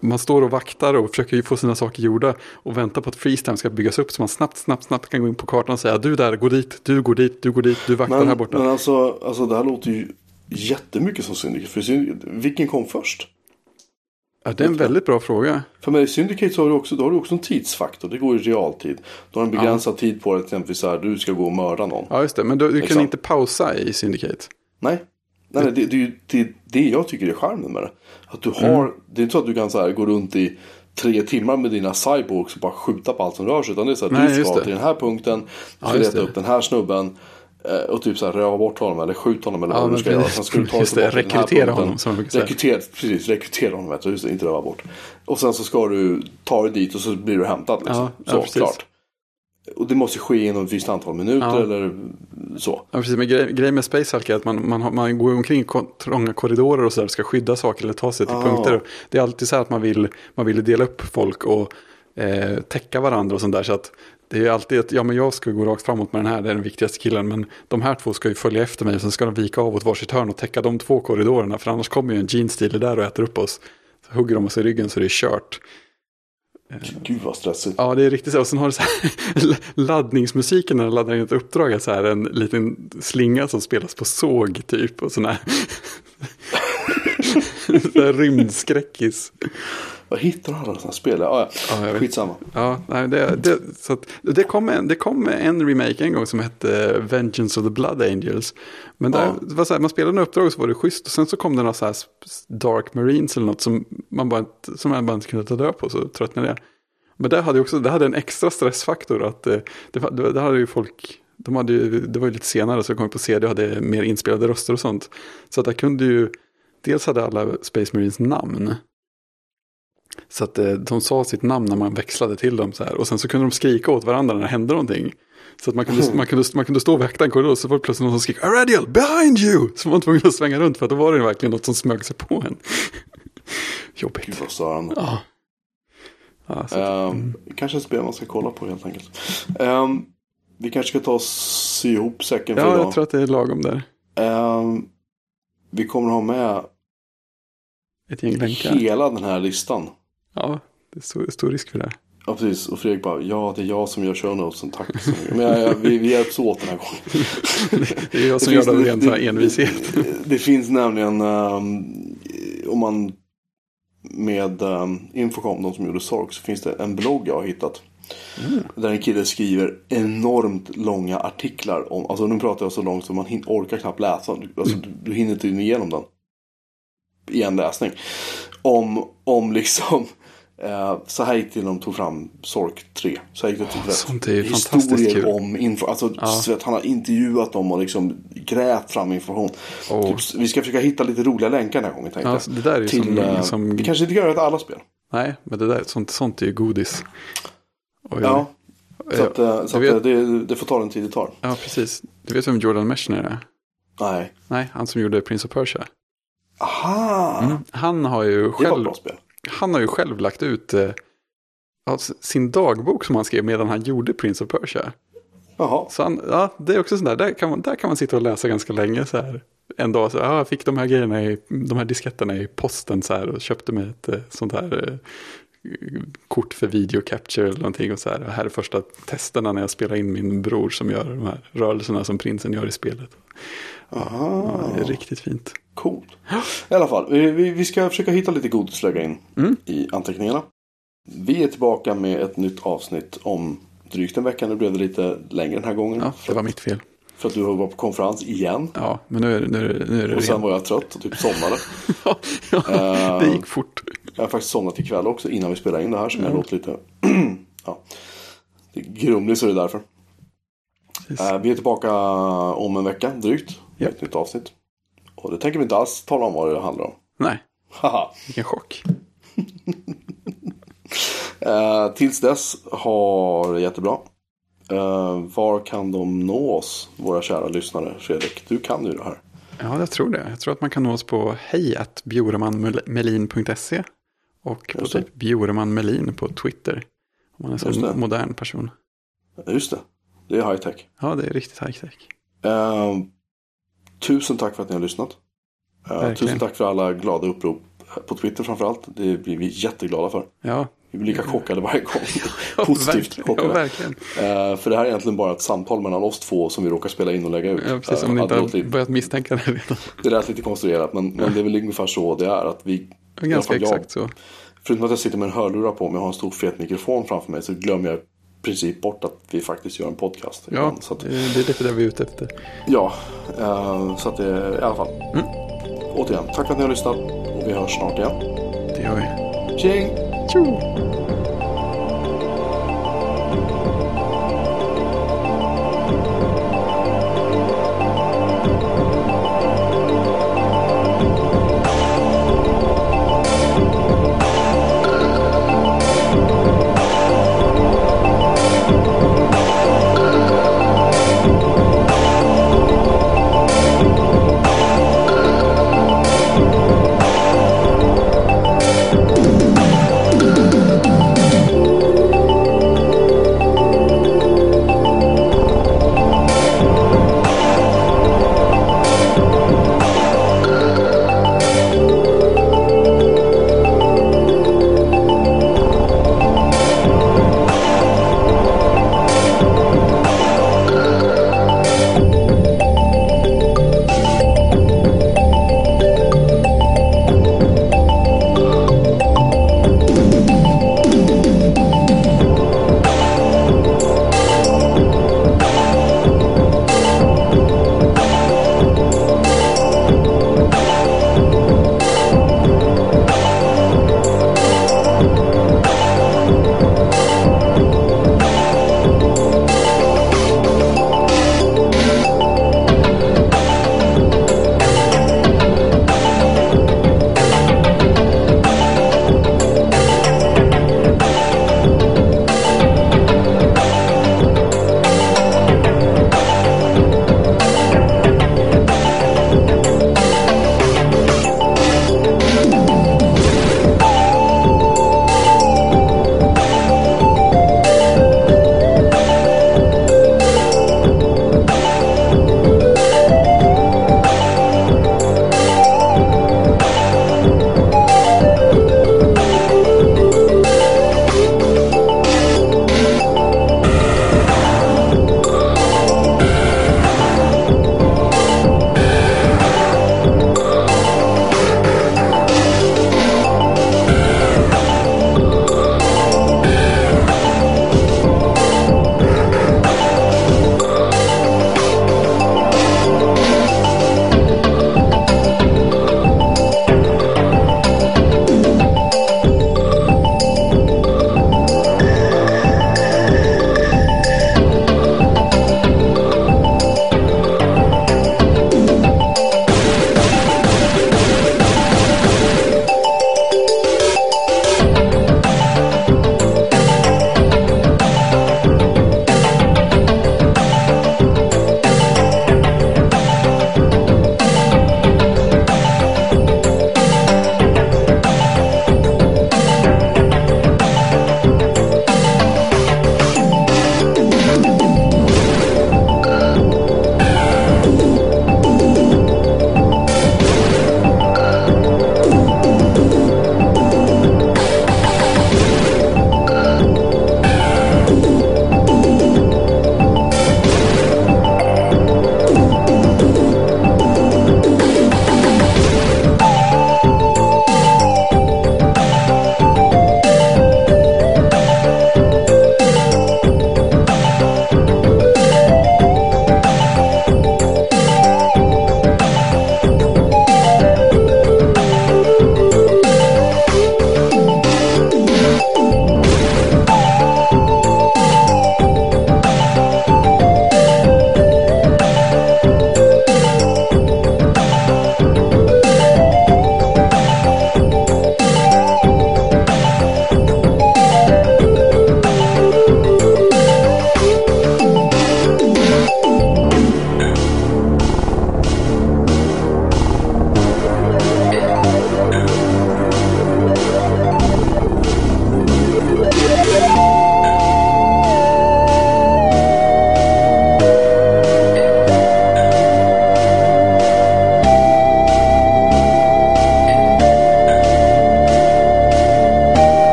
man står och vaktar och försöker få sina saker gjorda och väntar på att freeze time ska byggas upp så man snabbt, snabbt, snabbt kan gå in på kartan och säga du där, gå dit, du går dit, du går dit, du vaktar här Men, borta. men alltså, alltså det här låter ju jättemycket som Syndicate. För Syndicate vilken kom först? Ja, det är en väldigt bra fråga. För med Syndicate så har du också, då har du också en tidsfaktor. Det går i realtid. Du har en begränsad tid på dig. Exempelvis så här, du ska gå och mörda någon. Ja, just det. Men du, du kan inte pausa i Syndicate. Nej. Nej, det, det det, det jag tycker är charmen med det. Att du har, Mm. det är inte så att du kan så här, gå runt i tre timmar med dina cyborgs och bara skjuta på allt som rör sig. Utan det är så att Nej, du ska till den här punkten. Du Ja, ska just leta upp den här snubben. eh, Och typ så här röva bort honom eller skjuta honom eller Ja, vad du ska göra. precis. Sen ska du ta Just det, rekrytera honom, som. Rekrytera, precis, rekrytera honom. Just det, inte röva bort. Och sen så ska du ta dig dit och så blir du hämtad. Liksom. Ja, ja, så, precis. klart. Och det måste ske inom ett visst antal minuter Ja. eller så. Ja, precis. Men grej, grejen med Space Hulk är att man, man, man går omkring i trånga korridorer och så där, ska skydda saker eller ta sig till Ah. punkter. Det är alltid så här att man vill, man vill dela upp folk och eh, täcka varandra och sånt där. Så att det är alltid att ja, men jag ska gå rakt framåt med den här, det är den viktigaste killen. Men de här två ska ju följa efter mig och sen ska de vika av åt varsitt hörn och täcka de två korridorerna. För annars kommer ju en gene stealer där och äter upp oss. Så hugger de oss i ryggen så det är kört. Eh, Gud vad stressigt. Ja, det är riktigt så. Och sen har du så här laddningsmusiken när du laddar in ett uppdrag. är Så här en liten slinga som spelas på såg typ. Och sån här, så här rymdskräckis. Vad hittar du alla sådana spel? Ja, Ja, ja. jag. Skitsamma. Ja, nej, det, det, så att, det, kom en, det kom en remake en gång som hette Vengeance of the Blood Angels. Men där, Ja. det var så här, man spelade en uppdrag och så var det schysst. Och sen så kom det några så här Dark Marines eller något som man bara, som man bara inte kunde ta död på. Så tröttnade jag. Men det hade också det hade en extra stressfaktor. Att, eh, det, det, det hade ju folk De hade ju, det var ju lite senare så kom jag på CD och hade mer inspelade röster och sånt. Så att där kunde ju, dels hade alla Space Marines namn. Så att eh, de sa sitt namn när man växlade till dem så här. Och sen så kunde de skrika åt varandra när det hände någonting. Så att man kunde, man kunde, man kunde stå och vakta en korridor och så var det plötsligt någon som skrek Aradial, behind you! Så man var tvungen att svänga runt för att då var det verkligen något som smög sig på en. Jobbigt. Gud vad störande. Ja. Ja, så att, Ehm, Kanske ett spel man ska kolla på helt enkelt. Ehm, vi kanske ska ta och sy ihop säcken för ja, idag. jag tror att det är lagom där. Ehm, vi kommer ha med hela den här listan. Ja, det är stor, stor risk för det. Ja, precis. Och Fredrik bara, ja det är jag som gör show notesen, tack så mycket. Men jag, jag, vi, vi hjälps åt den här gången. Det är jag som Det gör finns- det av ren det- envishet. Det finns nämligen, ehm, om man med um, Infocom, de som gjorde Sork, så finns det en blogg jag har hittat. Där en kille skriver enormt långa artiklar om, alltså nu pratar jag så långt så man hin- orkar knappt läsa. Alltså, du, du hinner inte igenom den. I en läsning. Om, om liksom, så här gick det när de tog fram Sork 3. Så här gick det till rätt. sånt är ju Historier kul. om info, alltså Ja. vet, han har intervjuat dem och liksom grävt fram information. Åh. Typ, vi ska försöka hitta lite roliga länkar den här gången tänkte Ja, det där är ju Till, som, eh, som... Vi kanske inte kan göra det till alla spel. Nej, men det där, sånt, sånt är ju godis. Oj, Ja. Så, att, eh, så vet- eh, det, det får ta den tid det tar. ja, precis. Du vet vem Jordan Mechner är? Nej. Nej, han som gjorde Prince of Persia. Aha! Han har ju Det var ett själv, bra spel. Han har ju själv lagt ut eh, sin dagbok som han skrev medan han gjorde Prince of Persia. Jaha. Så han, ja, det är också sånt där, där kan, man, där kan man sitta och läsa ganska länge så här. En dag så, ja, jag fick de här grejerna, i, de här disketterna i posten så här och köpte mig ett eh, sånt här eh, kort för video capture eller någonting och så här. Här är första testerna när jag spelar in min bror som gör de här rörelserna som prinsen gör i spelet. Ja, det är riktigt fint. Coolt. I alla fall, vi, vi vi ska försöka hitta lite godis att lägga in Mm. i anteckningarna. Vi är tillbaka med ett nytt avsnitt om drygt en vecka. Nu blev det lite längre den här gången. Ja, det var mitt fel. för att du var på konferens igen. Ja, men nu är, det- nu är, det- nu är det Och sen rent. var jag trött och typ somnade. Ja, Eh, det gick fort. Jag har faktiskt somnat ikväll också innan vi spelade in det här. Så jag Mm. låter lite... ja. Det är grumlig så det är därför. Precis. Eh, vi är tillbaka om en vecka drygt. Ja. ett nytt avsnitt. Och det tänker vi inte alls tala om vad det handlar om. Nej, Haha. vilken chock. Eh, tills dess, ha det jättebra. Eh, var kan de nå oss, våra kära lyssnare? Fredrik, du kan ju det här. Ja, jag tror det. Jag tror att man kan nå oss på hejatbjoremanmelin.se och på typ Bjoreman Melin på Twitter. Om man är så det. modern person. Just det, det är high tech. Ja, det är riktigt high tech. Eh, tusen tack för att ni har lyssnat. Verkligen. tusen tack för alla glada upprop på Twitter framförallt. Det blir vi jätteglada för. Ja, Vi blir lika chockade varje gång. Positivt verkligen. Ja, chockade. verkligen. Eh, för det här är egentligen bara ett samtal mellan oss två som vi råkar spela in och lägga ut. Ja, precis. Om ni att inte har lite- börjat misstänka det redan. Det lät lite konstruerat men, men det är väl ungefär så det är. Att vi, Ganska fall jag, exakt så. Förutom att jag sitter med en hörlurar på mig och har en stor fet mikrofon framför mig så glömmer jag princip bort att vi faktiskt gör en podcast. Ja, ibland. Så att, det det är lite det vi är ute efter. ja eh, så att det, i alla fall. Mm. Återigen, tack för att ni har lyssnat och vi hörs snart igen. Det gör vi. Tjing! Tjo!